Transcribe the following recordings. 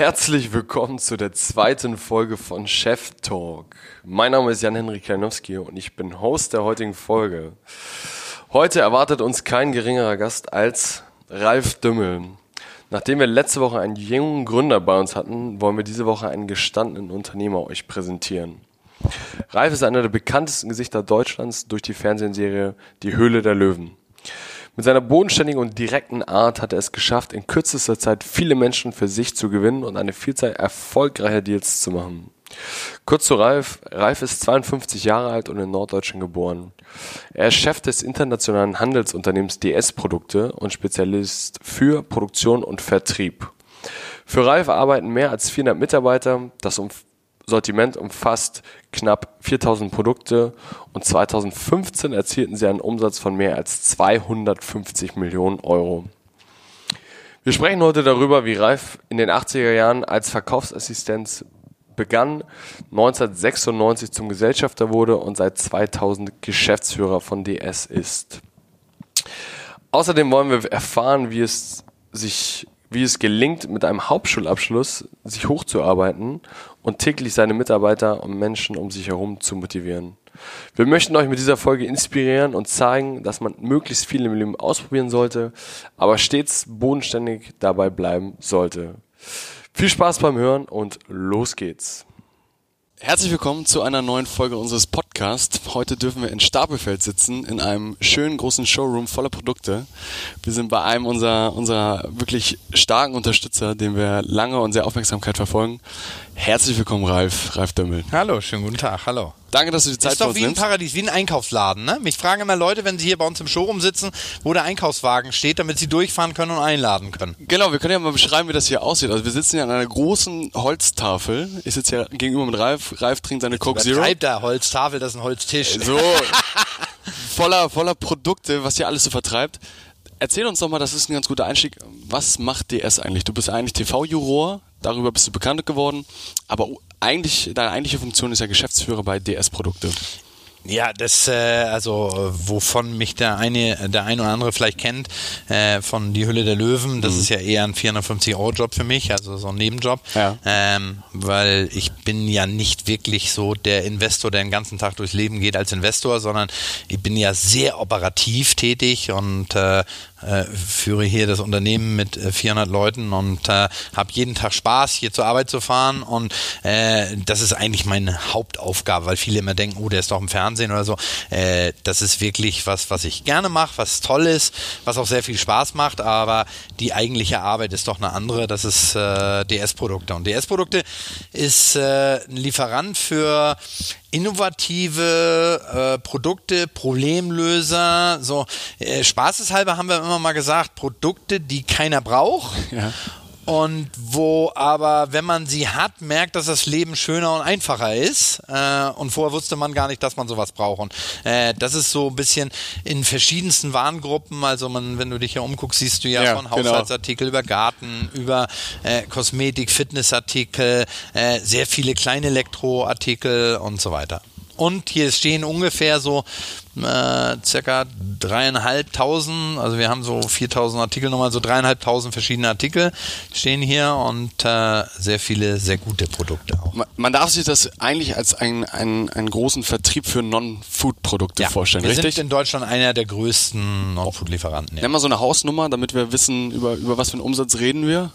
Herzlich willkommen zu der zweiten Folge von Chef Talk. Mein Name ist Jan-Henrik Kleinowski und ich bin Host der heutigen Folge. Heute erwartet uns kein geringerer Gast als Ralf Dümmel. Nachdem wir letzte Woche einen jungen Gründer bei uns hatten, wollen wir diese Woche einen gestandenen Unternehmer euch präsentieren. Ralf ist einer der bekanntesten Gesichter Deutschlands durch die Fernsehserie Die Höhle der Löwen. Mit seiner bodenständigen und direkten Art hat er es geschafft, in kürzester Zeit viele Menschen für sich zu gewinnen und eine Vielzahl erfolgreicher Deals zu machen. Kurz zu Ralf. Ralf ist 52 Jahre alt und in Norddeutschland geboren. Er ist Chef des internationalen Handelsunternehmens DS Produkte und Spezialist für Produktion und Vertrieb. Für Ralf arbeiten mehr als 400 Mitarbeiter. Das Sortiment umfasst knapp 4000 Produkte und 2015 erzielten sie einen Umsatz von mehr als 250 Millionen Euro. Wir sprechen heute darüber, wie Ralf in den 80er Jahren als Verkaufsassistent begann, 1996 zum Gesellschafter wurde und seit 2000 Geschäftsführer von DS ist. Außerdem wollen wir erfahren, wie es sich wie es gelingt, mit einem Hauptschulabschluss sich hochzuarbeiten und täglich seine Mitarbeiter und Menschen um sich herum zu motivieren. Wir möchten euch mit dieser Folge inspirieren und zeigen, dass man möglichst viel im Leben ausprobieren sollte, aber stets bodenständig dabei bleiben sollte. Viel Spaß beim Hören und los geht's. Herzlich willkommen zu einer neuen Folge unseres Podcasts. Heute dürfen wir in Stapelfeld sitzen, in einem schönen großen Showroom voller Produkte. Wir sind bei einem unserer, unserer wirklich starken Unterstützer, den wir lange und sehr Aufmerksamkeit verfolgen. Herzlich willkommen, Ralf, Ralf Dömmel. Hallo, schönen guten Tag, hallo. Danke, dass du die Zeit Ist doch wie ein Paradies, wie ein Einkaufsladen, ne? Mich fragen immer Leute, wenn sie hier bei uns im Showroom sitzen, wo der Einkaufswagen steht, damit sie durchfahren können und einladen können. Genau, wir können ja mal beschreiben, wie das hier aussieht. Also wir sitzen hier an einer großen Holztafel. Ich sitze ja gegenüber mit Ralf. Ralf trinkt seine Coke Zero. Da Holztafel, das ist ein Holztisch. So. voller, voller Produkte, was hier alles so vertreibt. Erzähl uns doch mal, das ist ein ganz guter Einstieg. Was macht DS eigentlich? Du bist eigentlich TV-Juror, darüber bist du bekannt geworden, aber eigentlich, deine eigentliche Funktion ist ja Geschäftsführer bei DS Produkte. Ja, das, äh, also wovon mich der eine, der eine oder andere vielleicht kennt, äh, von Die Hülle der Löwen, das mhm. ist ja eher ein 450-Euro-Job für mich, also so ein Nebenjob. Ja. Ähm, weil ich bin ja nicht wirklich so der Investor, der den ganzen Tag durchs Leben geht als Investor, sondern ich bin ja sehr operativ tätig und äh, äh, führe hier das Unternehmen mit 400 äh, Leuten und äh, habe jeden Tag Spaß, hier zur Arbeit zu fahren und äh, das ist eigentlich meine Hauptaufgabe, weil viele immer denken, oh, der ist doch im Fernsehen oder so. Äh, das ist wirklich was, was ich gerne mache, was toll ist, was auch sehr viel Spaß macht, aber die eigentliche Arbeit ist doch eine andere, das ist äh, DS-Produkte und DS-Produkte ist äh, ein Lieferant für innovative äh, Produkte, Problemlöser, so äh, spaßeshalber haben wir immer mal gesagt, Produkte, die keiner braucht. Ja und wo aber, wenn man sie hat, merkt, dass das Leben schöner und einfacher ist. Äh, und vorher wusste man gar nicht, dass man sowas braucht. Und äh, das ist so ein bisschen in verschiedensten Warengruppen. Also man, wenn du dich hier umguckst, siehst du ja, ja von genau. Haushaltsartikel über Garten, über äh, Kosmetik, Fitnessartikel, äh, sehr viele kleine Elektroartikel und so weiter. Und hier stehen ungefähr so äh, circa dreieinhalbtausend, also wir haben so 4000 Artikelnummern, so dreieinhalbtausend verschiedene Artikel stehen hier und äh, sehr viele sehr gute Produkte auch. Man darf sich das eigentlich als einen, einen, einen großen Vertrieb für Non-Food-Produkte ja, vorstellen, wir richtig? Wir sind in Deutschland einer der größten Non-Food-Lieferanten. Ja. Nenn mal so eine Hausnummer, damit wir wissen, über, über was für einen Umsatz reden wir.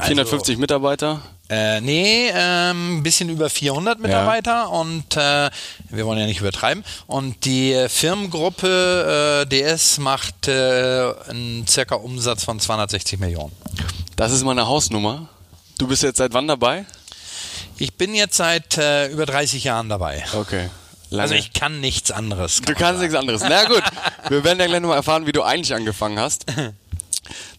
450 also, Mitarbeiter? Äh, nee, ähm, ein bisschen über 400 Mitarbeiter ja. und äh, wir wollen ja nicht übertreiben. Und die Firmengruppe äh, DS macht äh, einen circa Umsatz von 260 Millionen. Das ist mal eine Hausnummer. Du bist jetzt seit wann dabei? Ich bin jetzt seit äh, über 30 Jahren dabei. Okay. Lange. Also ich kann nichts anderes. Kann du kannst nichts anderes. Na gut, wir werden ja gleich nochmal erfahren, wie du eigentlich angefangen hast.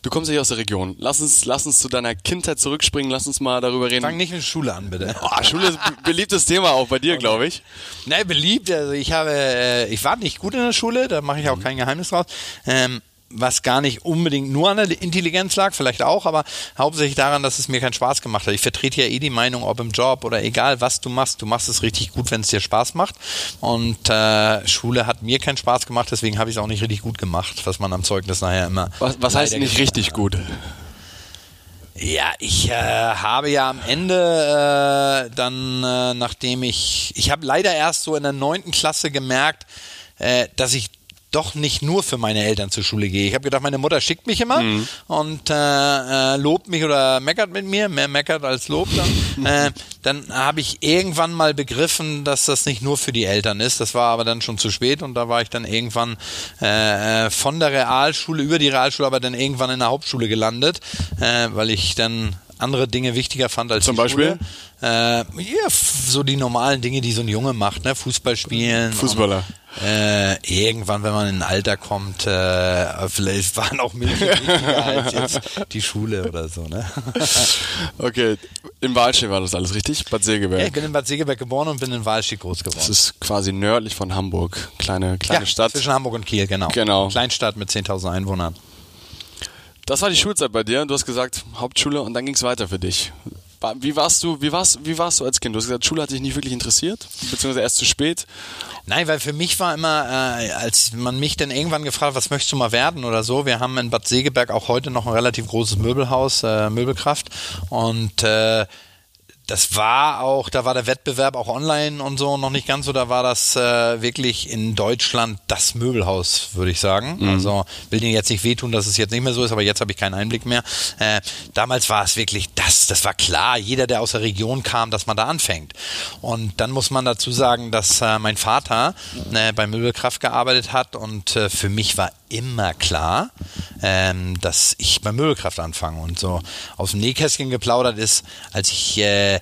Du kommst ja aus der Region. Lass uns, lass uns zu deiner Kindheit zurückspringen. Lass uns mal darüber reden. Fang nicht mit Schule an, bitte. Oh, Schule ist ein beliebtes Thema auch bei dir, okay. glaube ich. Nein, beliebt. Also ich habe, äh, ich war nicht gut in der Schule. Da mache ich auch kein Geheimnis draus. Ähm, was gar nicht unbedingt nur an der Intelligenz lag, vielleicht auch, aber hauptsächlich daran, dass es mir keinen Spaß gemacht hat. Ich vertrete ja eh die Meinung, ob im Job oder egal was du machst, du machst es richtig gut, wenn es dir Spaß macht. Und äh, Schule hat mir keinen Spaß gemacht, deswegen habe ich es auch nicht richtig gut gemacht, was man am Zeugnis nachher immer. Was, was heißt nicht richtig gut? Ja, ich äh, habe ja am Ende äh, dann, äh, nachdem ich, ich habe leider erst so in der neunten Klasse gemerkt, äh, dass ich doch nicht nur für meine Eltern zur Schule gehe. Ich habe gedacht, meine Mutter schickt mich immer mhm. und äh, äh, lobt mich oder meckert mit mir, mehr meckert als lobt. Dann, äh, dann habe ich irgendwann mal begriffen, dass das nicht nur für die Eltern ist. Das war aber dann schon zu spät und da war ich dann irgendwann äh, äh von der Realschule über die Realschule, aber dann irgendwann in der Hauptschule gelandet, äh, weil ich dann andere Dinge wichtiger fand als Zum Beispiel? Äh, ja, so die normalen Dinge, die so ein Junge macht, ne? Fußball spielen. Fußballer. Und, äh, irgendwann, wenn man in ein Alter kommt, äh, vielleicht waren auch Milch wichtiger als jetzt die Schule oder so, ne? okay, in Walstedt war das alles richtig? Bad Segeberg? Ja, ich bin in Bad Segeberg geboren und bin in Walstedt groß geworden. Das ist quasi nördlich von Hamburg. Kleine, kleine ja, Stadt. zwischen Hamburg und Kiel, genau. Genau. Kleinstadt mit 10.000 Einwohnern. Das war die Schulzeit bei dir. Du hast gesagt, Hauptschule und dann ging es weiter für dich. Wie warst du, wie warst, wie warst du als Kind? Du hast gesagt, Schule hat dich nicht wirklich interessiert, beziehungsweise erst zu spät. Nein, weil für mich war immer, äh, als man mich dann irgendwann gefragt, was möchtest du mal werden oder so, wir haben in Bad Segeberg auch heute noch ein relativ großes Möbelhaus, äh, Möbelkraft und äh, das war auch, da war der Wettbewerb auch online und so noch nicht ganz so, da war das äh, wirklich in Deutschland das Möbelhaus, würde ich sagen. Mhm. Also will dir jetzt nicht wehtun, dass es jetzt nicht mehr so ist, aber jetzt habe ich keinen Einblick mehr. Äh, damals war es wirklich das, das war klar, jeder, der aus der Region kam, dass man da anfängt. Und dann muss man dazu sagen, dass äh, mein Vater äh, bei Möbelkraft gearbeitet hat und äh, für mich war immer klar, ähm, dass ich bei Möbelkraft anfange und so aus dem Nähkästchen geplaudert ist, als ich äh,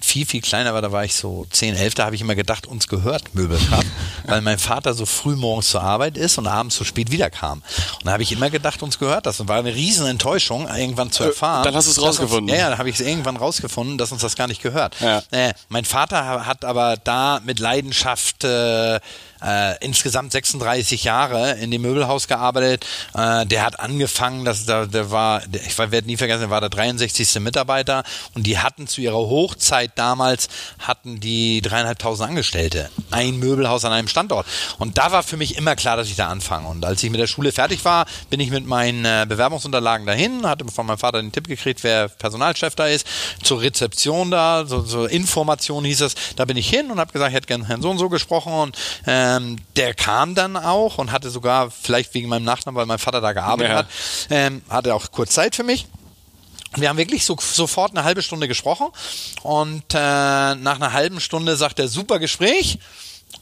viel, viel kleiner war, da war ich so 10, 11, da habe ich immer gedacht, uns gehört Möbelkraft, weil mein Vater so früh morgens zur Arbeit ist und abends so spät wiederkam. Und da habe ich immer gedacht, uns gehört das. Und war eine riesen Enttäuschung, irgendwann zu äh, erfahren. Dann hast du es rausgefunden. Uns, ja, ja, dann habe ich es irgendwann rausgefunden, dass uns das gar nicht gehört. Ja. Äh, mein Vater hat aber da mit Leidenschaft äh, äh, insgesamt 36 Jahre in dem Möbelhaus gearbeitet. Äh, der hat angefangen, das, der, der war, der, ich werde nie vergessen, der war der 63. Mitarbeiter und die hatten zu ihrer Hochzeit damals, hatten die dreieinhalbtausend Angestellte. Ein Möbelhaus an einem Standort. Und da war für mich immer klar, dass ich da anfange. Und als ich mit der Schule fertig war, bin ich mit meinen äh, Bewerbungsunterlagen dahin, hatte von meinem Vater den Tipp gekriegt, wer Personalchef da ist, zur Rezeption da, so, so Information hieß es. Da bin ich hin und habe gesagt, ich hätte gerne Herrn so und so gesprochen und äh, ähm, der kam dann auch und hatte sogar, vielleicht wegen meinem Nachnamen, weil mein Vater da gearbeitet ja. hat, ähm, hatte auch kurz Zeit für mich. Wir haben wirklich so, sofort eine halbe Stunde gesprochen und äh, nach einer halben Stunde sagt er, super Gespräch.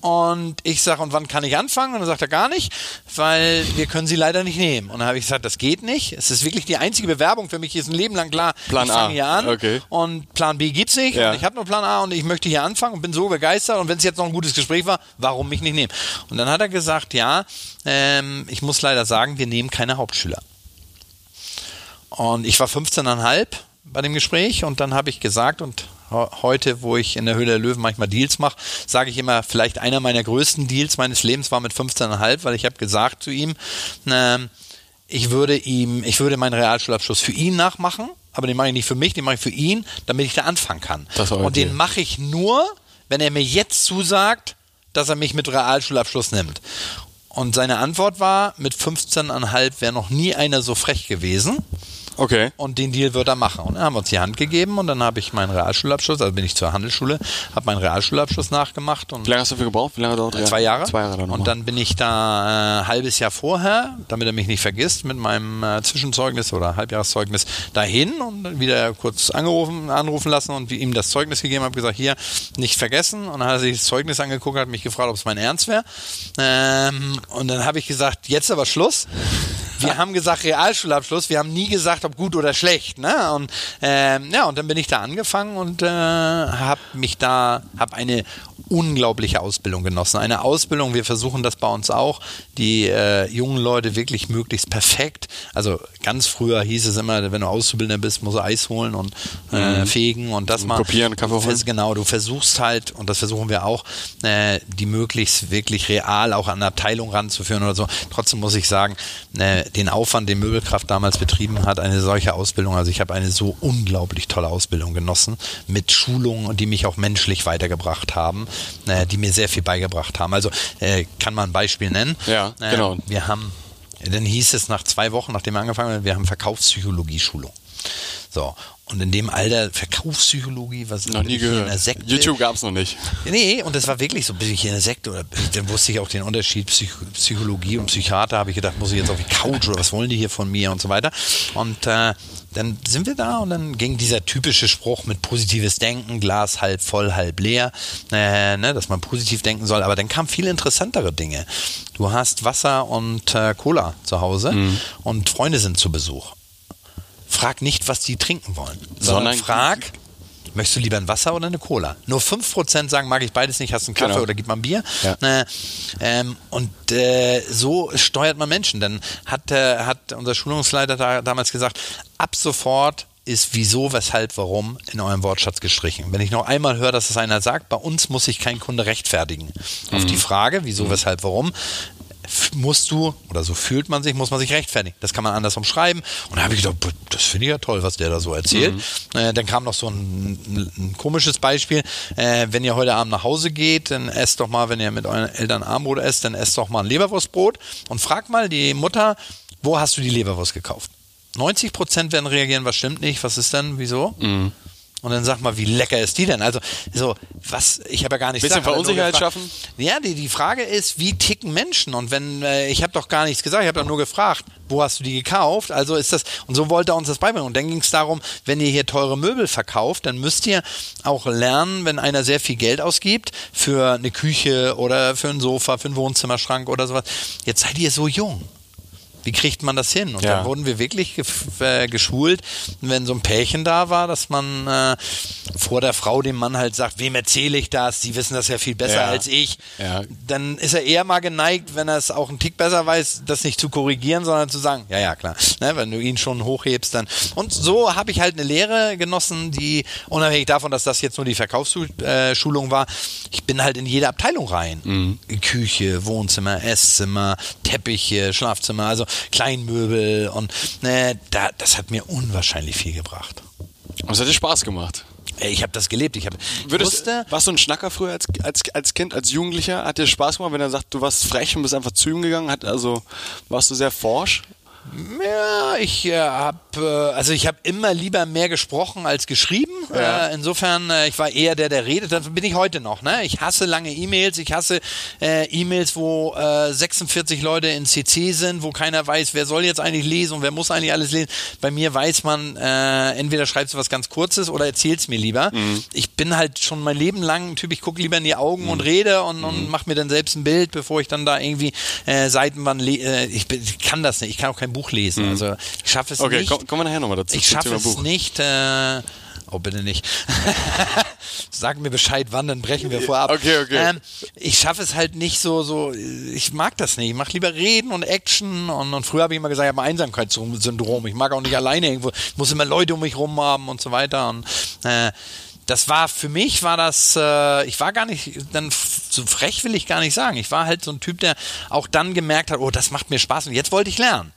Und ich sage, und wann kann ich anfangen? Und dann sagt er gar nicht, weil wir können sie leider nicht nehmen. Und dann habe ich gesagt, das geht nicht. Es ist wirklich die einzige Bewerbung für mich, ist ein Leben lang klar. Plan ich A. hier an okay. und Plan B gibt's nicht. Ja. Und ich habe nur Plan A und ich möchte hier anfangen und bin so begeistert. Und wenn es jetzt noch ein gutes Gespräch war, warum mich nicht nehmen? Und dann hat er gesagt, ja, ähm, ich muss leider sagen, wir nehmen keine Hauptschüler. Und ich war 15,5 bei dem Gespräch und dann habe ich gesagt und heute, wo ich in der Höhle der Löwen manchmal Deals mache, sage ich immer, vielleicht einer meiner größten Deals meines Lebens war mit 15,5, weil ich habe gesagt zu ihm, äh, ich würde ihm, ich würde meinen Realschulabschluss für ihn nachmachen, aber den mache ich nicht für mich, den mache ich für ihn, damit ich da anfangen kann. Und den mache ich nur, wenn er mir jetzt zusagt, dass er mich mit Realschulabschluss nimmt. Und seine Antwort war, mit 15,5 wäre noch nie einer so frech gewesen. Okay. Und den Deal wird er machen. Und dann haben wir uns die Hand gegeben und dann habe ich meinen Realschulabschluss, also bin ich zur Handelsschule, habe meinen Realschulabschluss nachgemacht. Und Wie lange hast du dafür gebraucht? Wie lange dauert äh, Zwei Jahre. Zwei Jahre dann und dann bin ich da ein äh, halbes Jahr vorher, damit er mich nicht vergisst, mit meinem äh, Zwischenzeugnis oder Halbjahreszeugnis dahin und wieder kurz angerufen, anrufen lassen und ihm das Zeugnis gegeben habe, gesagt, hier, nicht vergessen. Und dann hat er sich das Zeugnis angeguckt, hat mich gefragt, ob es mein Ernst wäre. Ähm, und dann habe ich gesagt, jetzt aber Schluss. Wir haben gesagt Realschulabschluss, wir haben nie gesagt, ob gut oder schlecht. Ne? Und ähm, ja, und dann bin ich da angefangen und äh, habe mich da, habe eine unglaubliche Ausbildung genossen. Eine Ausbildung, wir versuchen das bei uns auch, die äh, jungen Leute wirklich möglichst perfekt. Also ganz früher hieß es immer, wenn du Auszubildender bist, musst du Eis holen und äh, mhm. fegen und das mal. Kopieren, Kaffee holen. Genau, du versuchst halt, und das versuchen wir auch, äh, die möglichst wirklich real auch an eine Abteilung ranzuführen oder so. Trotzdem muss ich sagen, äh, den Aufwand, den Möbelkraft damals betrieben hat, eine solche Ausbildung, also ich habe eine so unglaublich tolle Ausbildung genossen, mit Schulungen, die mich auch menschlich weitergebracht haben, äh, die mir sehr viel beigebracht haben. Also äh, kann man ein Beispiel nennen. Ja, genau. Äh, wir haben, dann hieß es nach zwei Wochen, nachdem wir angefangen haben, wir haben Verkaufspsychologie-Schulung. So. Und in dem Alter Verkaufspsychologie, was noch nie gehört. In der Sekte. YouTube gab es noch nicht. Nee, und das war wirklich so, bin ich in der Sekte oder dann wusste ich auch den Unterschied Psych Psychologie und Psychiater, habe ich gedacht, muss ich jetzt auf die Couch oder was wollen die hier von mir und so weiter. Und äh, dann sind wir da und dann ging dieser typische Spruch mit positives Denken, Glas halb voll, halb leer, äh, ne, dass man positiv denken soll. Aber dann kamen viel interessantere Dinge. Du hast Wasser und äh, Cola zu Hause mhm. und Freunde sind zu Besuch frag nicht, was die trinken wollen, sondern, sondern frag, möchtest du lieber ein Wasser oder eine Cola? Nur 5% sagen, mag ich beides nicht, hast du einen Kaffee genau. oder gib mal ein Bier. Ja. Äh, ähm, und äh, so steuert man Menschen. Dann hat, äh, hat unser Schulungsleiter da, damals gesagt, ab sofort ist wieso, weshalb, warum in eurem Wortschatz gestrichen. Wenn ich noch einmal höre, dass es einer sagt, bei uns muss sich kein Kunde rechtfertigen. Mhm. Auf die Frage, wieso, mhm. weshalb, warum, musst du, oder so fühlt man sich, muss man sich rechtfertigen. Das kann man anders umschreiben. Und da habe ich gedacht, das finde ich ja toll, was der da so erzählt. Mhm. Äh, dann kam noch so ein, ein, ein komisches Beispiel. Äh, wenn ihr heute Abend nach Hause geht, dann esst doch mal, wenn ihr mit euren Eltern Armbrot esst, dann esst doch mal ein Leberwurstbrot und fragt mal die Mutter, wo hast du die Leberwurst gekauft? 90 Prozent werden reagieren, was stimmt nicht, was ist denn, wieso? Mhm. Und dann sag mal, wie lecker ist die denn? Also, so, was, ich habe ja gar nicht Bisschen gesagt, Verunsicherheit schaffen? Ja, die, die Frage ist, wie ticken Menschen? Und wenn, äh, ich habe doch gar nichts gesagt, ich habe doch nur gefragt, wo hast du die gekauft? Also ist das, und so wollte er uns das beibringen. Und dann ging es darum, wenn ihr hier teure Möbel verkauft, dann müsst ihr auch lernen, wenn einer sehr viel Geld ausgibt für eine Küche oder für ein Sofa, für einen Wohnzimmerschrank oder sowas. Jetzt seid ihr so jung wie kriegt man das hin? Und ja. dann wurden wir wirklich äh, geschult, wenn so ein Pärchen da war, dass man äh, vor der Frau dem Mann halt sagt, wem erzähle ich das? Sie wissen das ja viel besser ja. als ich. Ja. Dann ist er eher mal geneigt, wenn er es auch einen Tick besser weiß, das nicht zu korrigieren, sondern zu sagen, ja, ja, klar. Ne, wenn du ihn schon hochhebst, dann. Und so habe ich halt eine Lehre genossen, die, unabhängig davon, dass das jetzt nur die Verkaufsschulung war, ich bin halt in jede Abteilung rein. Mhm. Küche, Wohnzimmer, Esszimmer, Teppiche, Schlafzimmer. Also Kleinmöbel und ne, da, das hat mir unwahrscheinlich viel gebracht. Und es hat dir Spaß gemacht. Ich habe das gelebt. Ich hab, Würdest, wusste, warst du ein Schnacker früher als, als, als Kind, als Jugendlicher? Hat dir Spaß gemacht, wenn er sagt, du warst frech und bist einfach zu ihm gegangen? Hat, also warst du sehr forsch? Ja, ich äh, habe, äh, also ich habe immer lieber mehr gesprochen als geschrieben. Ja. Äh, insofern, äh, ich war eher der, der redet. Das bin ich heute noch. Ne? Ich hasse lange E-Mails. Ich hasse äh, E-Mails, wo 46 äh, Leute in CC sind, wo keiner weiß, wer soll jetzt eigentlich lesen und wer muss eigentlich alles lesen. Bei mir weiß man, entweder schreibst du was ganz Kurzes oder erzählst mir lieber. Mhm. Ich bin halt schon mein Leben lang ein Typ, ich gucke lieber in die Augen mhm. und rede und, und mhm. mache mir dann selbst ein Bild, bevor ich dann da irgendwie Seitenwand lese. Ich, ich kann das nicht. Ich kann auch kein Buch lesen. Mhm. Also ich schaffe es okay, nicht. Okay, kommen wir nachher nochmal dazu. Ich schaffe es Buch. nicht. Äh, Oh, bitte nicht. Sag mir Bescheid, wann, dann brechen wir vorab. Okay, okay. Ähm, ich schaffe es halt nicht so, so, ich mag das nicht. Ich mache lieber Reden und Action und, und früher habe ich immer gesagt, ich habe ein Einsamkeitssyndrom. Ich mag auch nicht alleine irgendwo, ich muss immer Leute um mich rum haben und so weiter. Und äh, das war für mich war das, äh, ich war gar nicht, dann so frech will ich gar nicht sagen. Ich war halt so ein Typ, der auch dann gemerkt hat, oh, das macht mir Spaß und jetzt wollte ich lernen.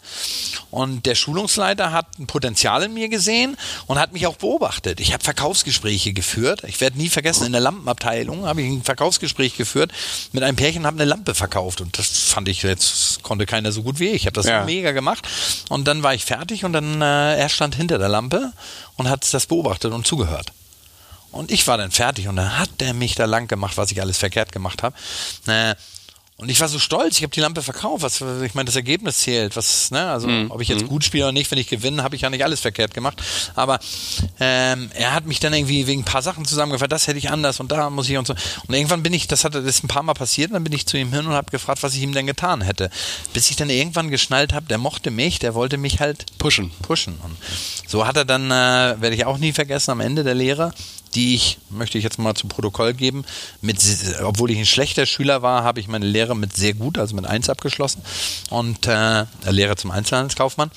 Und der Schulungsleiter hat ein Potenzial in mir gesehen und hat mich auch beobachtet. Ich habe Verkaufsgespräche geführt. Ich werde nie vergessen, in der Lampenabteilung habe ich ein Verkaufsgespräch geführt mit einem Pärchen, habe eine Lampe verkauft und das fand ich jetzt konnte keiner so gut wie ich. Ich habe das ja. mega gemacht und dann war ich fertig und dann äh, er stand hinter der Lampe und hat das beobachtet und zugehört. Und ich war dann fertig und dann hat der mich da lang gemacht, was ich alles verkehrt gemacht habe. Äh, und ich war so stolz, ich habe die Lampe verkauft. Was, ich meine, das Ergebnis zählt. Was, ne? Also mhm. ob ich jetzt mhm. gut spiele oder nicht, wenn ich gewinne, habe ich ja nicht alles verkehrt gemacht. Aber ähm, er hat mich dann irgendwie wegen ein paar Sachen zusammengefasst, das hätte ich anders und da muss ich und so. Und irgendwann bin ich, das hat das ist ein paar Mal passiert, und dann bin ich zu ihm hin und habe gefragt, was ich ihm denn getan hätte. Bis ich dann irgendwann geschnallt habe, der mochte mich, der wollte mich halt pushen. Pushen. Und so hat er dann, äh, werde ich auch nie vergessen, am Ende der Lehre die ich, möchte ich jetzt mal zu Protokoll geben, mit, obwohl ich ein schlechter Schüler war, habe ich meine Lehre mit sehr gut, also mit 1 abgeschlossen und äh, Lehre zum Einzelhandelskaufmann.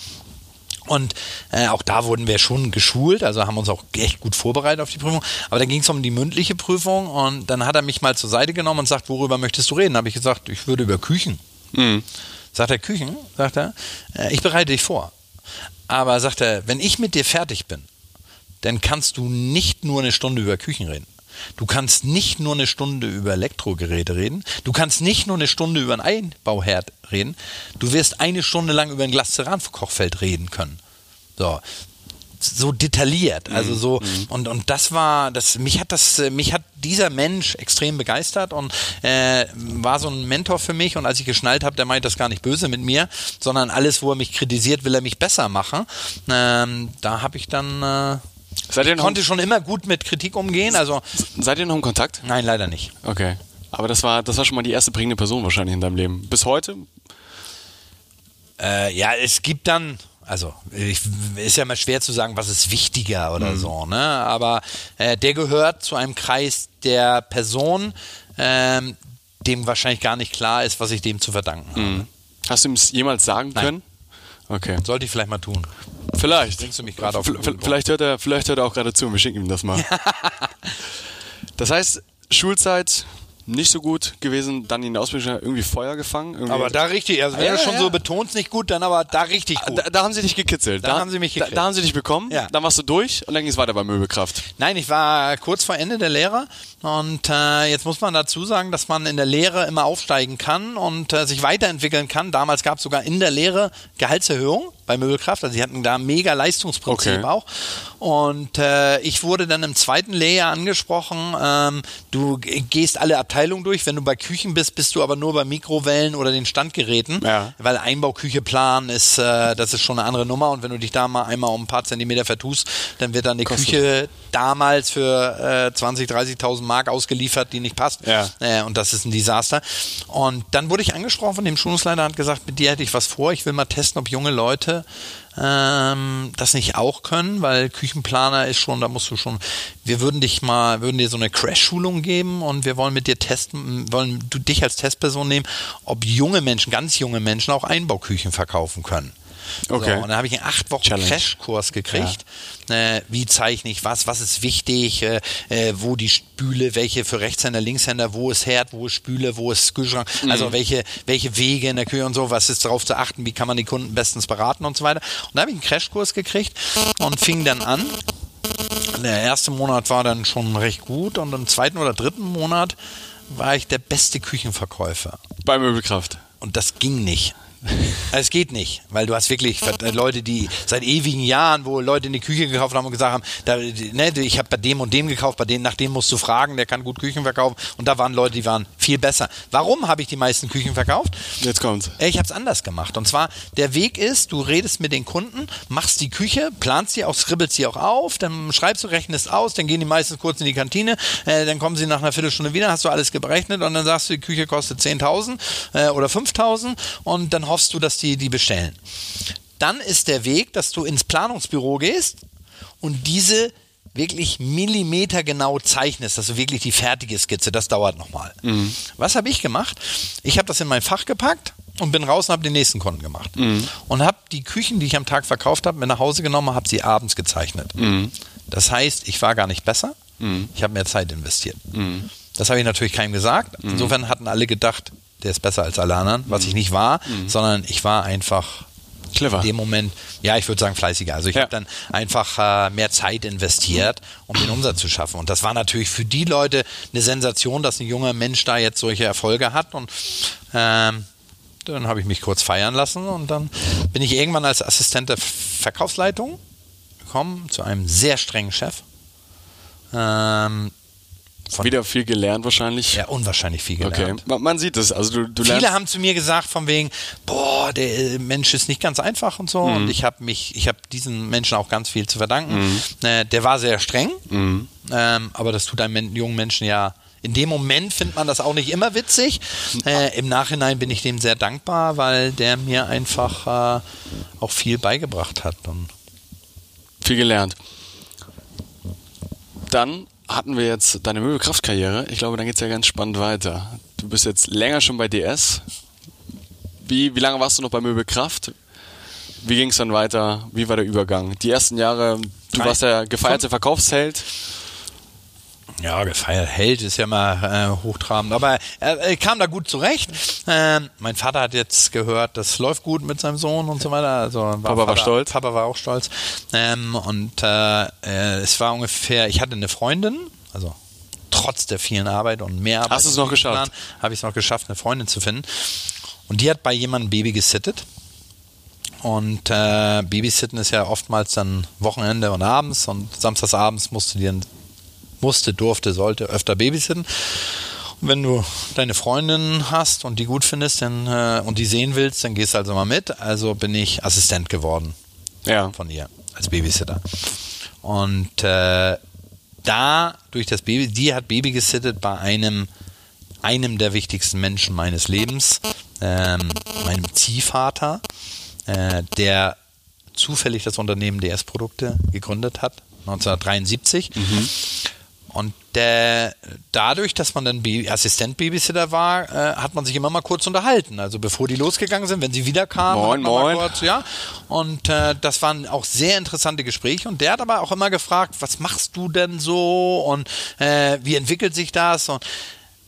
Und äh, auch da wurden wir schon geschult, also haben uns auch echt gut vorbereitet auf die Prüfung. Aber dann ging es um die mündliche Prüfung und dann hat er mich mal zur Seite genommen und sagt, worüber möchtest du reden? habe ich gesagt, ich würde über Küchen. Mhm. Sagt er, Küchen? Sagt er, äh, ich bereite dich vor. Aber sagt er, wenn ich mit dir fertig bin, dann kannst du nicht nur eine Stunde über Küchen reden. Du kannst nicht nur eine Stunde über Elektrogeräte reden. Du kannst nicht nur eine Stunde über einen Einbauherd reden. Du wirst eine Stunde lang über ein Glas Cerankochfeld reden können. So. so detailliert. Also so, mhm. und, und das war, das, mich hat das, mich hat dieser Mensch extrem begeistert und äh, war so ein Mentor für mich. Und als ich geschnallt habe, der meint das gar nicht böse mit mir, sondern alles, wo er mich kritisiert, will er mich besser machen. Ähm, da habe ich dann äh, Seid ihr noch konnte schon immer gut mit Kritik umgehen. Also seid ihr noch im Kontakt? Nein, leider nicht. Okay. Aber das war, das war schon mal die erste prägende Person wahrscheinlich in deinem Leben. Bis heute? Äh, ja, es gibt dann, also ich, ist ja mal schwer zu sagen, was ist wichtiger oder mhm. so, ne? Aber äh, der gehört zu einem Kreis der Personen, ähm, dem wahrscheinlich gar nicht klar ist, was ich dem zu verdanken mhm. habe. Hast du ihm es jemals sagen Nein. können? Okay. Sollte ich vielleicht mal tun. Vielleicht. Bringst du mich gerade auf vielleicht hört er, vielleicht hört er auch gerade zu. Wir schicken ihm das mal. das heißt, Schulzeit, nicht so gut gewesen, dann in der Ausbildung irgendwie Feuer gefangen. Irgendwie aber da richtig, also wenn ja, du schon ja. so betonst, nicht gut, dann aber da richtig gut. Da, da haben sie dich gekitzelt. Da, da haben sie mich gekriegt. Da, da, haben sie dich bekommen, ja. dann warst du durch und dann ging es weiter bei Möbelkraft. Nein, ich war kurz vor Ende der Lehre und äh, jetzt muss man dazu sagen, dass man in der Lehre immer aufsteigen kann und äh, sich weiterentwickeln kann. Damals gab es sogar in der Lehre Gehaltserhöhung bei Möbelkraft. Also sie hatten da mega Leistungsprinzip okay. auch. Und äh, ich wurde dann im zweiten Lehrjahr angesprochen, ähm, du gehst alle Abteilungen durch. Wenn du bei Küchen bist, bist du aber nur bei Mikrowellen oder den Standgeräten. Ja. Weil Einbauküche planen ist, äh, das ist schon eine andere Nummer. Und wenn du dich da mal einmal um ein paar Zentimeter vertust, dann wird dann eine Kostet. Küche damals für äh, 20, 30.000 Mark ausgeliefert, die nicht passt. Ja. Äh, und das ist ein Desaster. Und dann wurde ich angesprochen von dem Schulungsleiter, hat gesagt, mit dir hätte ich was vor. Ich will mal testen, ob junge Leute ähm, das nicht auch können, weil Küchenplaner ist schon, da musst du schon, wir würden dich mal, würden dir so eine Crash-Schulung geben und wir wollen mit dir testen, wollen du dich als Testperson nehmen, ob junge Menschen, ganz junge Menschen auch Einbauküchen verkaufen können. Okay. So, und dann habe ich einen acht Wochen Crashkurs gekriegt. Ja. Äh, wie zeichne ich was? Was ist wichtig? Äh, äh, wo die Spüle, welche für Rechtshänder, Linkshänder, wo ist Herd, wo ist Spüle, wo ist Kühlschrank? Mhm. Also welche, welche Wege in der Küche und so, was ist darauf zu achten? Wie kann man die Kunden bestens beraten und so weiter? Und da habe ich einen Crashkurs gekriegt und fing dann an. Der erste Monat war dann schon recht gut und im zweiten oder dritten Monat war ich der beste Küchenverkäufer. Bei Möbelkraft. Und das ging nicht. Es geht nicht, weil du hast wirklich Leute, die seit ewigen Jahren, wo Leute in die Küche gekauft haben und gesagt haben, da, ne, ich habe bei dem und dem gekauft, bei dem, nach dem musst du fragen, der kann gut Küchen verkaufen. Und da waren Leute, die waren viel besser. Warum habe ich die meisten Küchen verkauft? Jetzt kommt's. Ich habe es anders gemacht. Und zwar, der Weg ist, du redest mit den Kunden, machst die Küche, planst sie auch, skribbelst sie auch auf, dann schreibst du, rechnest aus, dann gehen die meistens kurz in die Kantine, äh, dann kommen sie nach einer Viertelstunde wieder, hast du alles berechnet und dann sagst du, die Küche kostet 10.000 äh, oder 5.000 und dann hoffst du, dass die die bestellen. Dann ist der Weg, dass du ins Planungsbüro gehst und diese wirklich millimetergenau zeichnest, dass du wirklich die fertige Skizze, das dauert nochmal. Mhm. Was habe ich gemacht? Ich habe das in mein Fach gepackt und bin raus und habe den nächsten Kunden gemacht. Mhm. Und habe die Küchen, die ich am Tag verkauft habe, mit nach Hause genommen, habe sie abends gezeichnet. Mhm. Das heißt, ich war gar nicht besser, mhm. ich habe mehr Zeit investiert. Mhm. Das habe ich natürlich keinem gesagt. Mhm. Insofern hatten alle gedacht, der ist besser als alle anderen, was ich nicht war, mhm. sondern ich war einfach Clever. in dem Moment, ja, ich würde sagen fleißiger. Also ich ja. habe dann einfach äh, mehr Zeit investiert, um den Umsatz zu schaffen. Und das war natürlich für die Leute eine Sensation, dass ein junger Mensch da jetzt solche Erfolge hat. Und ähm, dann habe ich mich kurz feiern lassen und dann bin ich irgendwann als Assistent der Verkaufsleitung gekommen zu einem sehr strengen Chef. Ähm, von Wieder viel gelernt wahrscheinlich. Ja, unwahrscheinlich viel gelernt. Okay, man, sieht es. Also du, du Viele haben zu mir gesagt von wegen, boah, der äh, Mensch ist nicht ganz einfach und so. Mhm. Und ich habe mich, ich habe diesen Menschen auch ganz viel zu verdanken. Mhm. Äh, der war sehr streng, mhm. ähm, aber das tut einem jungen Menschen ja in dem Moment findet man das auch nicht immer witzig. Äh, Im Nachhinein bin ich dem sehr dankbar, weil der mir einfach äh, auch viel beigebracht hat. Und viel gelernt. Dann hatten wir jetzt deine Möbelkraftkarriere. Ich glaube, dann geht es ja ganz spannend weiter. Du bist jetzt länger schon bei DS. Wie, wie lange warst du noch bei Möbelkraft? Wie ging es dann weiter? Wie war der Übergang? Die ersten Jahre, du warst der gefeierte Verkaufsheld. Ja, gefeiert Held ist ja mal äh, hochtrabend, aber er, er, kam da gut zurecht. Ähm, mein Vater hat jetzt gehört, das läuft gut mit seinem Sohn und so weiter. Also war Papa Vater, war stolz. Papa war auch stolz. Ähm, und äh, äh, es war ungefähr, ich hatte eine Freundin, also trotz der vielen Arbeit und mehr Arbeit. Hast du es noch geschafft? Habe ich es noch geschafft, eine Freundin zu finden. Und die hat bei jemandem Baby gesittet. Und äh, Babysitten ist ja oftmals dann Wochenende und abends und samstagsabends musste dir musste, durfte, sollte öfter babysitten. Und wenn du deine Freundin hast und die gut findest dann, äh, und die sehen willst, dann gehst du also mal mit. Also bin ich Assistent geworden ja. von ihr als Babysitter. Und äh, da durch das Baby, die hat Baby gesittet bei einem einem der wichtigsten Menschen meines Lebens, ähm, meinem Ziehvater, äh, der zufällig das Unternehmen DS-Produkte gegründet hat, 1973. Mhm. Und der, dadurch, dass man dann Assistent-Babysitter war, äh, hat man sich immer mal kurz unterhalten. Also bevor die losgegangen sind, wenn sie wiederkamen, moin, moin. Kurz, ja. Und äh, das waren auch sehr interessante Gespräche. Und der hat aber auch immer gefragt, was machst du denn so und äh, wie entwickelt sich das? Und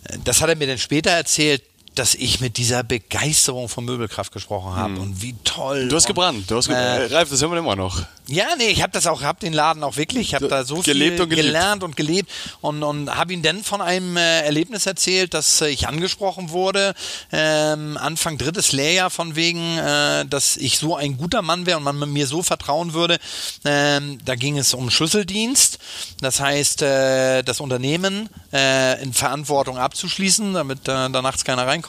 äh, das hat er mir dann später erzählt dass ich mit dieser Begeisterung von Möbelkraft gesprochen habe hm. und wie toll. Du hast gebrannt, du hast gebrannt. Äh, Ralf, das hören wir immer noch. Ja, nee, ich habe das auch, habe den Laden auch wirklich, ich habe da so gelebt viel und gelernt und gelebt und, und habe ihm dann von einem äh, Erlebnis erzählt, dass äh, ich angesprochen wurde, ähm, Anfang drittes Lehrjahr von wegen, äh, dass ich so ein guter Mann wäre und man mir so vertrauen würde. Ähm, da ging es um Schlüsseldienst, das heißt, äh, das Unternehmen äh, in Verantwortung abzuschließen, damit äh, da nachts keiner reinkommt.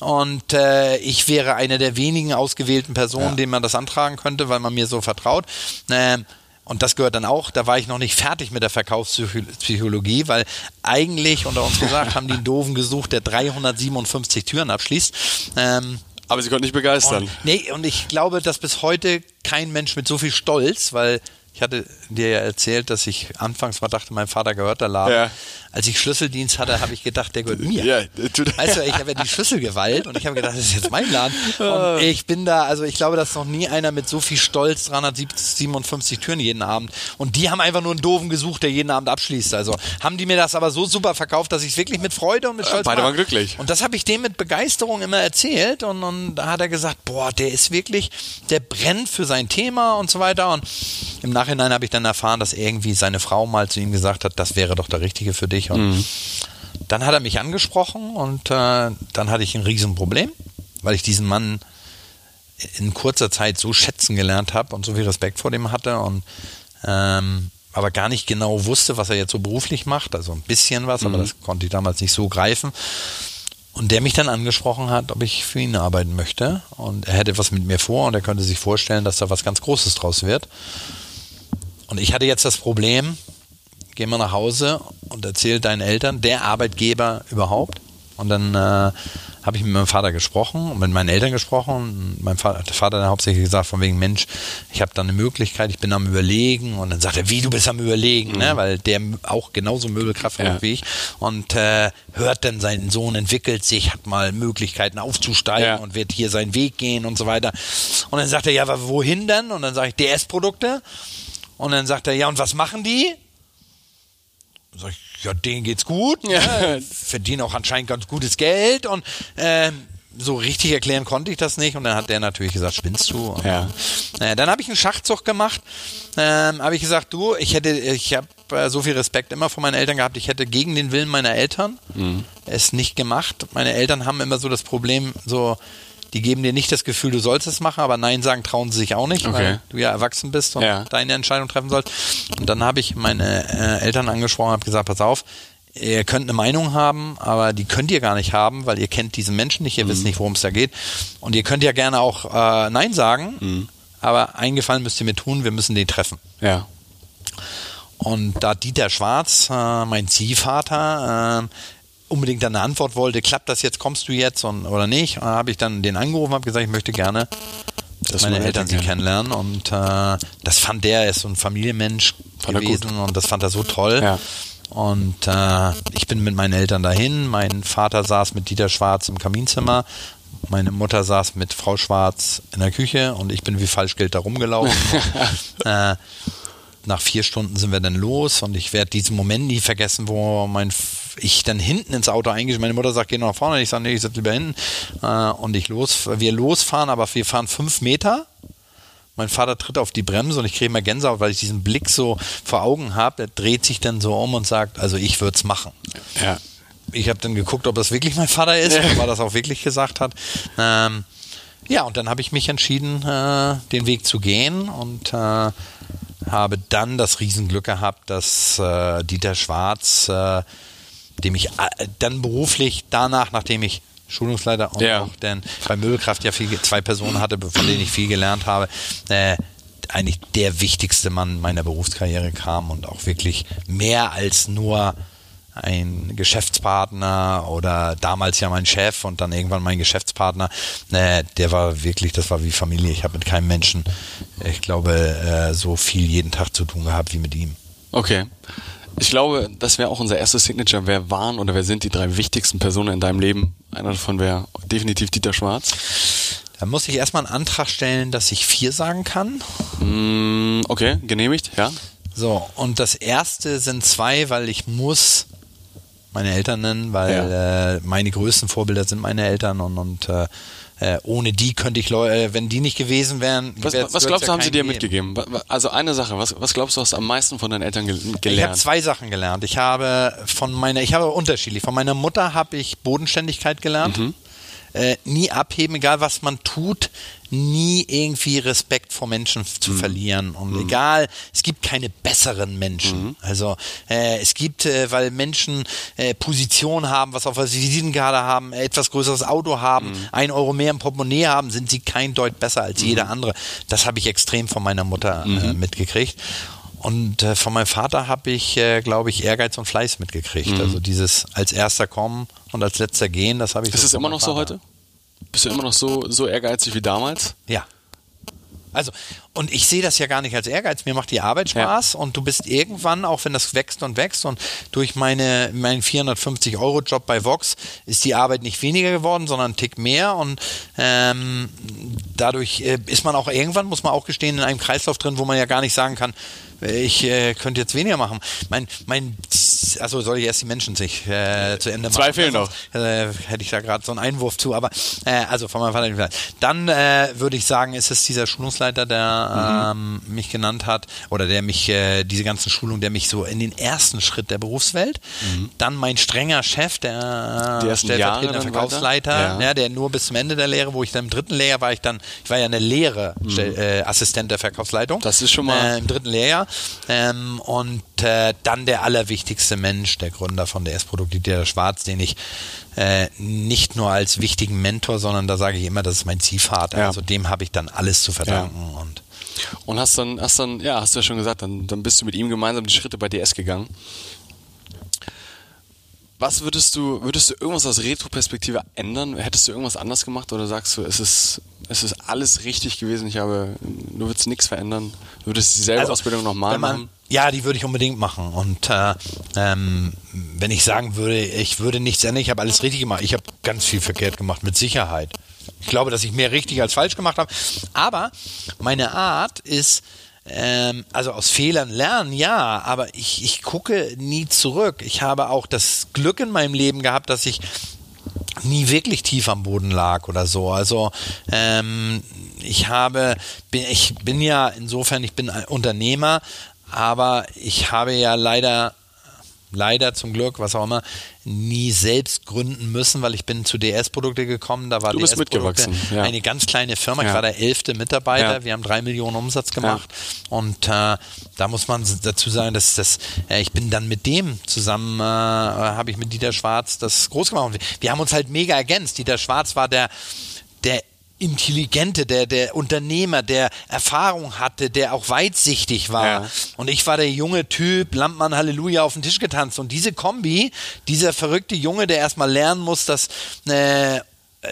Und äh, ich wäre eine der wenigen ausgewählten Personen, ja. denen man das antragen könnte, weil man mir so vertraut. Ähm, und das gehört dann auch, da war ich noch nicht fertig mit der Verkaufspsychologie, weil eigentlich, unter uns gesagt, haben die einen Doofen gesucht, der 357 Türen abschließt. Ähm, aber sie konnten nicht begeistern. Und, nee, und ich glaube, dass bis heute kein Mensch mit so viel Stolz, weil ich hatte dir ja erzählt, dass ich anfangs mal dachte, mein Vater gehört der Laden. Ja. Als ich Schlüsseldienst hatte, habe ich gedacht, der gehört mir. Ja, weißt du, ich habe ja die Schlüsselgewalt und ich habe gedacht, das ist jetzt mein Laden. Und ich bin da, also ich glaube, dass noch nie einer mit so viel Stolz 357 Türen jeden Abend. Und die haben einfach nur einen doofen gesucht, der jeden Abend abschließt. Also haben die mir das aber so super verkauft, dass ich es wirklich mit Freude und mit Stolz Beide waren glücklich. Und das habe ich dem mit Begeisterung immer erzählt und, und da hat er gesagt, boah, der ist wirklich, der brennt für sein Thema und so weiter. Und im Nachhinein habe ich dann erfahren, dass irgendwie seine Frau mal zu ihm gesagt hat, das wäre doch der Richtige für dich. Und mhm. dann hat er mich angesprochen und äh, dann hatte ich ein Riesenproblem, weil ich diesen Mann in kurzer Zeit so schätzen gelernt habe und so viel Respekt vor dem hatte und ähm, aber gar nicht genau wusste, was er jetzt so beruflich macht. Also ein bisschen was, mhm. aber das konnte ich damals nicht so greifen. Und der mich dann angesprochen hat, ob ich für ihn arbeiten möchte. Und er hätte was mit mir vor und er könnte sich vorstellen, dass da was ganz Großes draus wird. Und ich hatte jetzt das Problem, geh mal nach Hause und erzähl deinen Eltern, der Arbeitgeber überhaupt. Und dann äh, habe ich mit meinem Vater gesprochen und mit meinen Eltern gesprochen. Mein Vater, der Vater hat hauptsächlich gesagt, von wegen, Mensch, ich habe da eine Möglichkeit, ich bin am Überlegen. Und dann sagt er, wie, du bist am Überlegen, ne? mhm. ne? weil der auch genauso Möbelkraft ja. wie ich. Und äh, hört dann, sein Sohn entwickelt sich, hat mal Möglichkeiten aufzusteigen ja. und wird hier seinen Weg gehen und so weiter. Und dann sagt er, ja, aber wohin denn? Und dann sage ich, DS-Produkte. Und dann sagt er, ja, und was machen die? Sag ich, ja, denen geht's gut, ja. Ne? verdienen auch anscheinend ganz gutes Geld und äh, so richtig erklären konnte ich das nicht und dann hat der natürlich gesagt, spinnst du? Und, ja. Äh, dann habe ich einen Schachzug gemacht, ähm, habe ich gesagt, du, ich hätte, ich habe äh, so viel Respekt immer vor meinen Eltern gehabt, ich hätte gegen den Willen meiner Eltern mhm. es nicht gemacht. Meine Eltern haben immer so das Problem, so die geben dir nicht das Gefühl, du sollst es machen, aber Nein sagen trauen sie sich auch nicht, okay. weil du ja erwachsen bist und ja. deine Entscheidung treffen sollst. Und dann habe ich meine äh, Eltern angesprochen, habe gesagt, pass auf, ihr könnt eine Meinung haben, aber die könnt ihr gar nicht haben, weil ihr kennt diesen Menschen nicht, ihr mhm. wisst nicht, worum es da geht. Und ihr könnt ja gerne auch äh, Nein sagen, mhm. aber eingefallen müsst ihr mir tun, wir müssen den treffen. Ja. Und da Dieter Schwarz, äh, mein Ziehvater, äh, unbedingt eine Antwort wollte, klappt das jetzt, kommst du jetzt und, oder nicht? Und dann habe ich dann den angerufen, habe gesagt, ich möchte gerne, dass meine Eltern sie kennenlernen und äh, das fand der, er ist so ein Familienmensch fand gewesen und das fand er so toll. Ja. Und äh, ich bin mit meinen Eltern dahin. Mein Vater saß mit Dieter Schwarz im Kaminzimmer. Meine Mutter saß mit Frau Schwarz in der Küche und ich bin wie Falschgeld da rumgelaufen. äh, nach vier Stunden sind wir dann los und ich werde diesen Moment nie vergessen, wo mein ich dann hinten ins Auto eingestiegen. Meine Mutter sagt, geh nach vorne. Ich sage, nee, ich sitze lieber hinten. Äh, und ich los, wir losfahren, aber wir fahren fünf Meter. Mein Vater tritt auf die Bremse und ich kriege immer Gänsehaut, weil ich diesen Blick so vor Augen habe. Er dreht sich dann so um und sagt, also ich würde es machen. Ja. Ich habe dann geguckt, ob das wirklich mein Vater ist, ja. ob er das auch wirklich gesagt hat. Ähm, Ja, und dann habe ich mich entschieden, äh, den Weg zu gehen und äh, habe dann das Riesenglück gehabt, dass äh, Dieter Schwarz, äh, dem ich äh, dann beruflich danach, nachdem ich Schulungsleiter und Ja. auch dann bei Möbelkraft ja viel, zwei Personen hatte, von denen ich viel gelernt habe, äh, eigentlich der wichtigste Mann meiner Berufskarriere kam und auch wirklich mehr als nur ein Geschäftspartner oder damals ja mein Chef und dann irgendwann mein Geschäftspartner, äh, der war wirklich, das war wie Familie. Ich habe mit keinem Menschen, ich glaube, äh, so viel jeden Tag zu tun gehabt wie mit ihm. Okay. Ich glaube, das wäre auch unser erstes Signature. Wer waren oder wer sind die drei wichtigsten Personen in deinem Leben? Einer davon wäre definitiv Dieter Schwarz. Da muss ich erstmal einen Antrag stellen, dass ich vier sagen kann. Mm, okay, genehmigt, ja. So, und das erste sind zwei, weil ich muss meine Eltern nennen, weil äh, meine größten Vorbilder sind meine Eltern und, und äh, äh, ohne die könnte ich, Leu äh, wenn die nicht gewesen wären, Was, was glaubst du, ja haben sie dir geben. mitgegeben? Also eine Sache, was, was glaubst du, hast du am meisten von deinen Eltern gel Ich habe gelernt? zwei Sachen gelernt. Ich habe von meiner, ich habe unterschiedlich. Von meiner Mutter habe ich Bodenständigkeit gelernt. Mhm. Äh, nie abheben, egal was man tut, nie irgendwie Respekt vor Menschen Mhm. zu verlieren. Und egal, es gibt keine besseren Menschen. Mhm. Also äh, es gibt, äh, weil Menschen äh, Position haben, was auf der Visitenkarte haben, äh, etwas größeres Auto haben, Mhm. ein Euro mehr im Portemonnaie haben, sind sie kein Deut besser als jeder andere. Das habe ich extrem von meiner Mutter Mhm. äh, mitgekriegt. Und äh, von meinem Vater habe ich, äh, glaube ich, Ehrgeiz und Fleiß mitgekriegt. Also dieses als erster kommen und als letzter gehen, das habe ich. Mhm. Ist so es immer noch so Vater. heute? Bist du immer noch so, so ehrgeizig wie damals? Ja. Also, und ich sehe das ja gar nicht als Ehrgeiz. Mir macht die Arbeit Spaß und du bist irgendwann, auch wenn das wächst und wächst und durch meine, meinen 450-Euro-Job bei Vox ist die Arbeit nicht weniger geworden, sondern ein Tick mehr und ähm, dadurch äh, ist man auch irgendwann, muss man auch gestehen, in einem Kreislauf drin, wo man ja gar nicht sagen kann, ich äh, könnte jetzt weniger machen. Mein, mein, also soll ich erst die Menschen sich äh, zu Ende machen? Zwei fehlen Sonst, Äh, hätte ich da gerade so einen Einwurf zu, aber äh, also von meinem Vater. nicht. Dann äh, würde ich sagen, ist es dieser Schulungsleiter, der ähm, mich genannt hat oder der mich äh, diese ganzen Schulungen, der mich so in den ersten Schritt der Berufswelt. Dann mein strenger Chef, der stellvertretende Verkaufsleiter? Ja. ja, der nur bis zum Ende der Lehre, wo ich dann im dritten Lehrjahr war ich dann, ich war ja eine Lehre äh, Assistent der Verkaufsleitung. Das ist schon mal- äh, im dritten Lehrjahr. Ähm, und äh, dann der allerwichtigste Mensch, der Gründer von DS Produkt, der Schwarz, den ich äh, nicht nur als wichtigen Mentor, sondern da sage ich immer, das ist mein Ziehvater. Ja. Also dem habe ich dann alles zu verdanken. Und Und hast dann, hast dann, ja, hast du ja schon gesagt, dann, dann bist du mit ihm gemeinsam die Schritte bei DS gegangen. Was würdest du, würdest du irgendwas aus Retro-Perspektive ändern? Hättest du irgendwas anders gemacht oder sagst du, es ist, es ist alles richtig gewesen, ich habe, du würdest nichts verändern, du würdest dieselbe Ausbildung nochmal machen? Ja, die würde ich unbedingt machen. Und äh, ähm, wenn ich sagen würde, ich würde nichts ändern, ich habe alles richtig gemacht. Ich habe ganz viel verkehrt gemacht, mit Sicherheit. Ich glaube, dass ich mehr richtig als falsch gemacht habe. Aber meine Art ist, ähm, also aus Fehlern lernen, ja, aber ich, ich gucke nie zurück. Ich habe auch das Glück in meinem Leben gehabt, dass ich nie wirklich tief am Boden lag oder so. Also ähm, ich habe, bin, ich bin ja insofern, ich bin Unternehmer, aber ich habe ja leider leider zum Glück, was auch immer, nie selbst gründen müssen, weil ich bin zu DS-Produkte gekommen. Da war Du bist DS-Produkte mitgewachsen, ja. eine ganz kleine Firma. Ich Ja. war der elfte Mitarbeiter. Ja. Wir haben drei Millionen Umsatz gemacht. Und äh, da muss man dazu sagen, dass das, äh, ich bin dann mit dem zusammen, äh, habe ich mit Dieter Schwarz das groß gemacht. Wir haben uns halt mega ergänzt. Dieter Schwarz war der, der Intelligente, der, der Unternehmer, der Erfahrung hatte, der auch weitsichtig war. Ja. Und ich war der junge Typ, Landmann Halleluja auf den Tisch getanzt. Und diese Kombi, dieser verrückte Junge, der erstmal lernen muss, dass äh,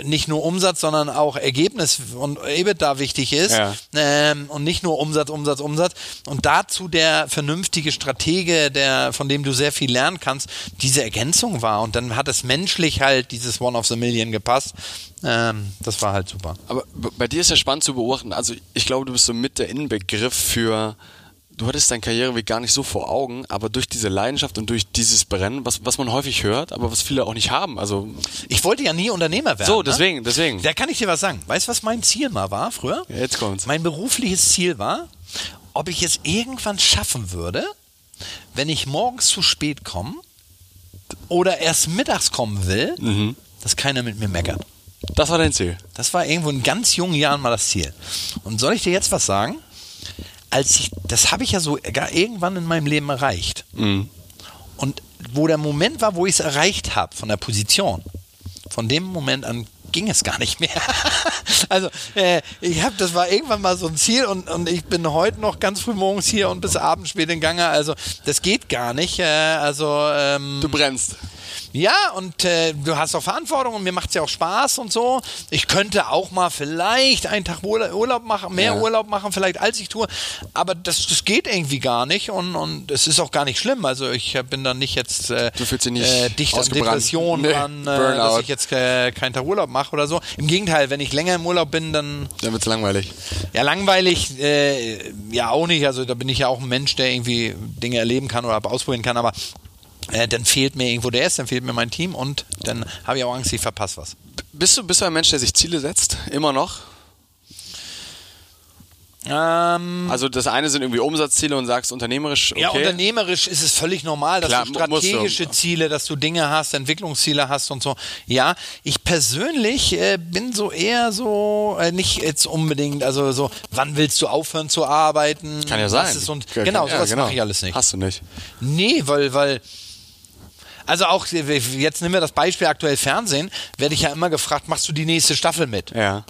nicht nur Umsatz, sondern auch Ergebnis und EBITDA wichtig ist. Ja. Ähm, und nicht nur Umsatz, Umsatz, Umsatz. Und dazu der vernünftige Stratege, der, von dem du sehr viel lernen kannst, diese Ergänzung war. Und dann hat es menschlich halt dieses One of the Million gepasst. Ähm, das war halt super. Aber bei dir ist ja spannend zu beobachten. Also ich glaube, du bist so mit der Innenbegriff für, du hattest deinen Karriereweg gar nicht so vor Augen, aber durch diese Leidenschaft und durch dieses Brennen, was, was man häufig hört, aber was viele auch nicht haben. Also Ich wollte ja nie Unternehmer werden. so, ne? deswegen, deswegen. Da kann ich dir was sagen. Weißt du, was mein Ziel mal war früher? Ja, jetzt kommt's. Mein berufliches Ziel war, ob ich es irgendwann schaffen würde, wenn ich morgens zu spät komme oder erst mittags kommen will, Mhm. dass keiner mit mir meckert. Das war dein Ziel. Das war irgendwo in ganz jungen Jahren mal das Ziel. Und soll ich dir jetzt was sagen? Als ich, das habe ich ja so gar irgendwann in meinem Leben erreicht. Mhm. Und wo der Moment war, wo ich es erreicht habe von der Position, von dem Moment an ging es gar nicht mehr. also äh, ich habe, das war irgendwann mal so ein Ziel und, und ich bin heute noch ganz früh morgens hier und bis abends spät in Gange. Also das geht gar nicht. Äh, also ähm, Du brennst. Ja, und äh, du hast auch Verantwortung und mir macht es ja auch Spaß und so. Ich könnte auch mal vielleicht einen Tag Urla- Urlaub machen, mehr Ja. Urlaub machen, vielleicht als ich tue. Aber das, das geht irgendwie gar nicht und, und es ist auch gar nicht schlimm. Also ich äh, bin dann nicht jetzt äh, Du fühlst dich nicht äh, dicht an. Depressionen Nee, dran, äh, dass ich jetzt äh, keinen Tag Urlaub mache oder so. Im Gegenteil, wenn ich länger im Urlaub bin, dann Dann wird's langweilig. ja, langweilig, ja auch nicht. Also da bin ich ja auch ein Mensch, der irgendwie Dinge erleben kann oder ausprobieren kann, aber äh, dann fehlt mir irgendwo der ist, dann fehlt mir mein Team und dann habe ich auch Angst, ich verpasse was. Bist du, bist du ein Mensch, der sich Ziele setzt? Immer noch? Ähm, Also das eine sind irgendwie Umsatzziele und sagst unternehmerisch, okay. Ja, unternehmerisch ist es völlig normal, dass Klar, du musst du. strategische Ziele, dass du Dinge hast, Entwicklungsziele hast und so. Ja, ich persönlich äh, bin so eher so, äh, nicht jetzt unbedingt, also so, wann willst du aufhören zu arbeiten? Kann ja sein. Und, Ja, genau, ja, sowas mache ich alles nicht. Hast du nicht. Nee, weil, weil. Also auch, jetzt nehmen wir das Beispiel aktuell Fernsehen, werde ich ja immer gefragt, machst du die nächste Staffel mit? Ja.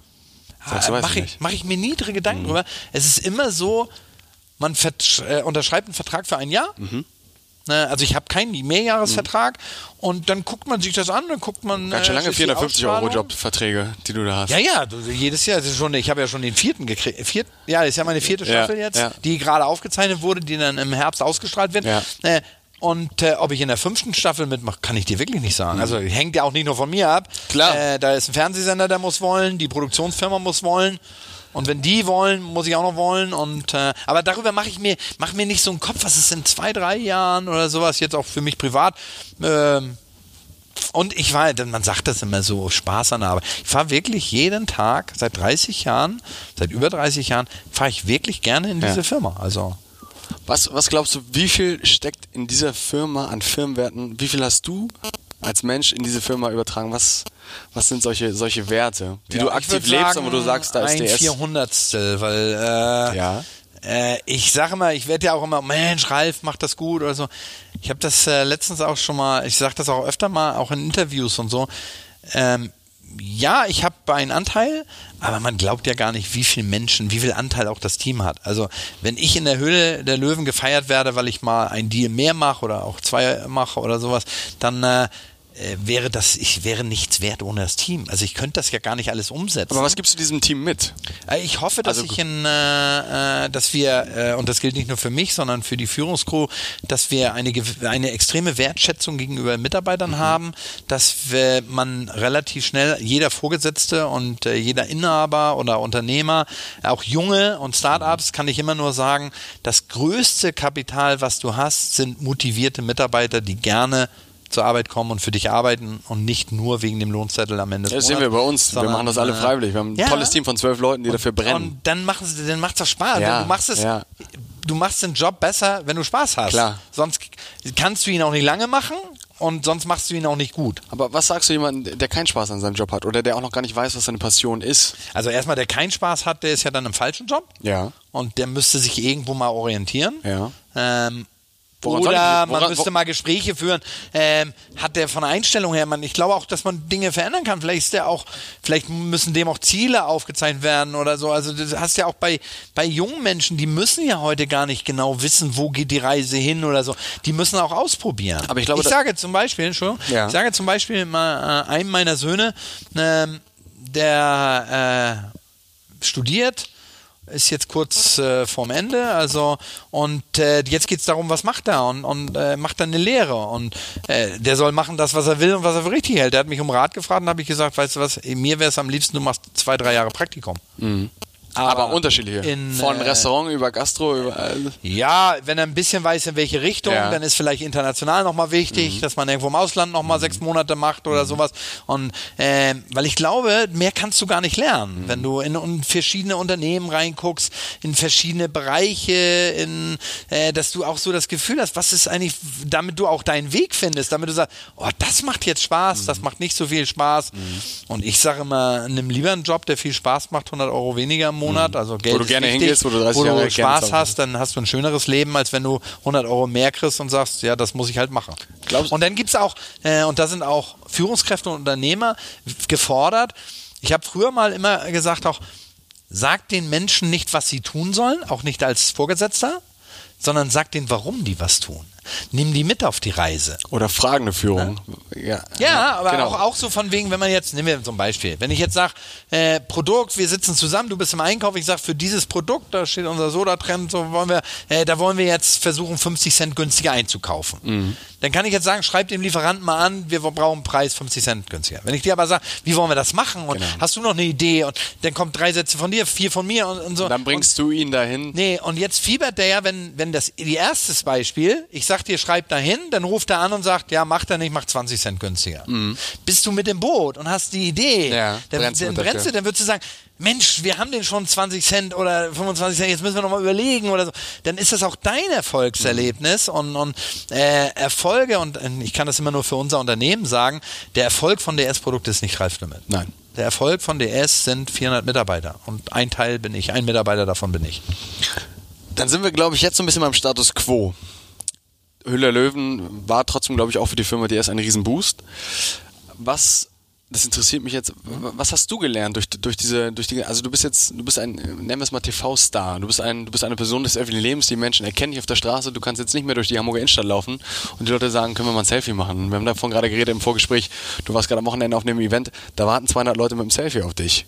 Sagst du, weiß Mache ich ich, mach ich mir niedrige Gedanken drüber. Es ist immer so, man äh, unterschreibt einen Vertrag für ein Jahr. Mhm. Ne, Also ich habe keinen Mehrjahresvertrag und dann guckt man sich das an, dann guckt man. Ganz schön äh, lange ist die 450 Euro. Jobverträge, die du da hast. Ja, ja, du, jedes Jahr. Schon, ich habe ja schon den vierten gekriegt. Viert, ja, das ist ja meine vierte Ja, Staffel jetzt, ja. die gerade aufgezeichnet wurde, die dann im Herbst ausgestrahlt wird. Ja. Äh, und äh, ob ich in der fünften Staffel mitmache, kann ich dir wirklich nicht sagen. Also hängt ja auch nicht nur von mir ab. Mhm. Klar. Äh, da ist ein Fernsehsender, der muss wollen, die Produktionsfirma muss wollen. Und wenn die wollen, muss ich auch noch wollen. Und äh, aber darüber mache ich mir, mach mir nicht so einen Kopf, was ist in zwei, drei Jahren oder sowas, jetzt auch für mich privat. Ähm, und ich war, man sagt das immer so, Spaß an der Arbeit. Ich fahre wirklich jeden Tag, seit 30 Jahren, seit über 30 Jahren, fahre ich wirklich gerne in diese Ja. Firma. Also, Was, was glaubst du, wie viel steckt in dieser Firma an Firmenwerten? Wie viel hast du als Mensch in diese Firma übertragen? Was, was sind solche, solche Werte, die ja, du aktiv lebst sagen, und wo du sagst, da ist ein DS? Vierhundertstel, weil äh, Ja. äh, ich sage immer, ich werde ja auch immer, Mensch, Ralf macht das gut oder so. Ich habe das äh, letztens auch schon mal, ich sage das auch öfter mal, auch in Interviews und so. Ähm, ja, ich habe einen Anteil, aber man glaubt ja gar nicht, wie viele Menschen, wie viel Anteil auch das Team hat. Also wenn ich in der Höhle der Löwen gefeiert werde, weil ich mal einen Deal mehr mache oder auch zwei mache oder sowas, dann äh, äh, wäre das, ich wäre nichts wert ohne das Team. Also ich könnte das ja gar nicht alles umsetzen. Aber was gibst du diesem Team mit? Äh, Ich hoffe, dass Also- ich in, äh, äh, dass wir, äh, und das gilt nicht nur für mich, sondern für die Führungscrew, dass wir eine, eine extreme Wertschätzung gegenüber Mitarbeitern haben, dass wir, man relativ schnell, jeder Vorgesetzte und jeder Inhaber oder Unternehmer, auch junge und Startups, kann ich immer nur sagen, das größte Kapital, was du hast, sind motivierte Mitarbeiter, die gerne zur Arbeit kommen und für dich arbeiten und nicht nur wegen dem Lohnzettel am Ende des Das sehen wir bei uns. Wir machen das alle freiwillig. Wir haben ein ja. tolles Team von zwölf Leuten, die dafür brennen. Und dann machen sie, dann macht's doch Spaß. Ja, du machst es, ja. du machst den Job besser, wenn du Spaß hast. Klar. Sonst kannst du ihn auch nicht lange machen und sonst machst du ihn auch nicht gut. Aber was sagst du jemandem, der keinen Spaß an seinem Job hat oder der auch noch gar nicht weiß, was seine Passion ist? Also erstmal, der keinen Spaß hat, der ist ja dann im falschen Job. Ja. Und der müsste sich irgendwo mal orientieren. Ja. Ähm, Woran oder man woran- müsste mal Gespräche führen. Ähm, hat der von der Einstellung her, man, ich glaube auch, dass man Dinge verändern kann. Vielleicht ist der auch, vielleicht müssen dem auch Ziele aufgezeichnet werden oder so. Also das hast ja auch bei, bei jungen Menschen, die müssen ja heute gar nicht genau wissen, wo geht die Reise hin oder so. Die müssen auch ausprobieren. Aber ich glaube, ich sage zum Beispiel, Entschuldigung, Ja. ich sage zum Beispiel mal äh, einem meiner Söhne, ähm, der äh, studiert, ist jetzt kurz äh, vorm Ende, also und äh, jetzt geht es darum, was macht er und, und äh, macht dann eine Lehre und äh, der soll machen das, was er will und was er für richtig hält. Der hat mich um Rat gefragt und habe ich gesagt, weißt du was, mir wäre es am liebsten, du machst zwei, drei Jahre Praktikum. Aber, aber unterschiedliche. In, Von äh, Restaurant über Gastro, überall. Ja, wenn er ein bisschen weiß, in welche Richtung, ja. dann ist vielleicht international nochmal wichtig, mhm. dass man irgendwo im Ausland nochmal mhm. sechs Monate macht oder mhm. sowas. Und äh, weil ich glaube, mehr kannst du gar nicht lernen, mhm. wenn du in, in, verschiedene Unternehmen reinguckst, in verschiedene Bereiche, in äh, dass du auch so das Gefühl hast, was ist eigentlich, damit du auch deinen Weg findest, damit du sagst, oh, das macht jetzt Spaß, das mhm. macht nicht so viel Spaß. Mhm. Und ich sage immer, nimm lieber einen Job, der viel Spaß macht, 100 Euro weniger im Monat, also Geld wo du gerne wichtig, hingehst, wo du 30 wo Jahre du Spaß hast, dann hast du ein schöneres Leben, als wenn du 100 Euro mehr kriegst und sagst, ja, das muss ich halt machen. Glaubst und dann gibt es auch, äh, und da sind auch Führungskräfte und Unternehmer gefordert. Ich habe früher mal immer gesagt, auch sagt den Menschen nicht, was sie tun sollen, auch nicht als Vorgesetzter, sondern sagt denen, warum die was tun. Nimm die mit auf die Reise. Oder fragende Führung. Ja, ja aber genau. auch, auch so von wegen, wenn man jetzt, nehmen wir zum Beispiel, wenn ich jetzt sage, äh, Produkt, wir sitzen zusammen, du bist im Einkauf, ich sage, für dieses Produkt, da steht unser Soda-Trend, so wollen wir, äh, da wollen wir jetzt versuchen, 50 Cent günstiger einzukaufen. Mhm. Dann kann ich jetzt sagen, schreib dem Lieferanten mal an, wir brauchen Preis 50 Cent günstiger. Wenn ich dir aber sage, wie wollen wir das machen und genau. hast du noch eine Idee und dann kommt drei Sätze von dir, vier von mir und, und so. dann bringst und, du ihn dahin. Nee, und jetzt fiebert der ja, wenn, wenn das, die erstes Beispiel, ich sag dir, schreib dahin, dann ruft er an und sagt, ja, mach er nicht, mach 20 Cent günstiger. Mhm. Bist du mit dem Boot und hast die Idee, ja, dann, brennst, dann, brennst du, dann würdest du sagen, Mensch, wir haben den schon 20 Cent oder 25 Cent, jetzt müssen wir nochmal überlegen oder so, dann ist das auch dein Erfolgserlebnis mhm. und, und äh, Erfolge und äh, ich kann das immer nur für unser Unternehmen sagen, der Erfolg von DS-Produkt ist nicht Ralf Limit. Nein. Der Erfolg von DS sind 400 Mitarbeiter und ein Teil bin ich, ein Mitarbeiter davon bin ich. Dann sind wir, glaube ich, jetzt so ein bisschen beim Status Quo. Hüller Löwen war trotzdem, glaube ich, auch für die Firma DS ein Riesenboost. Was das interessiert mich jetzt. Was hast du gelernt durch, durch diese, durch die, also du bist jetzt, du bist ein, nennen wir es mal TV-Star. Du bist ein, du bist eine Person des öffentlichen Lebens, die Menschen erkennen dich auf der Straße. Du kannst jetzt nicht mehr durch die Hamburger Innenstadt laufen und die Leute sagen, können wir mal ein Selfie machen. Wir haben davon gerade geredet im Vorgespräch. Du warst gerade am Wochenende auf einem Event. Da warten 200 Leute mit einem Selfie auf dich.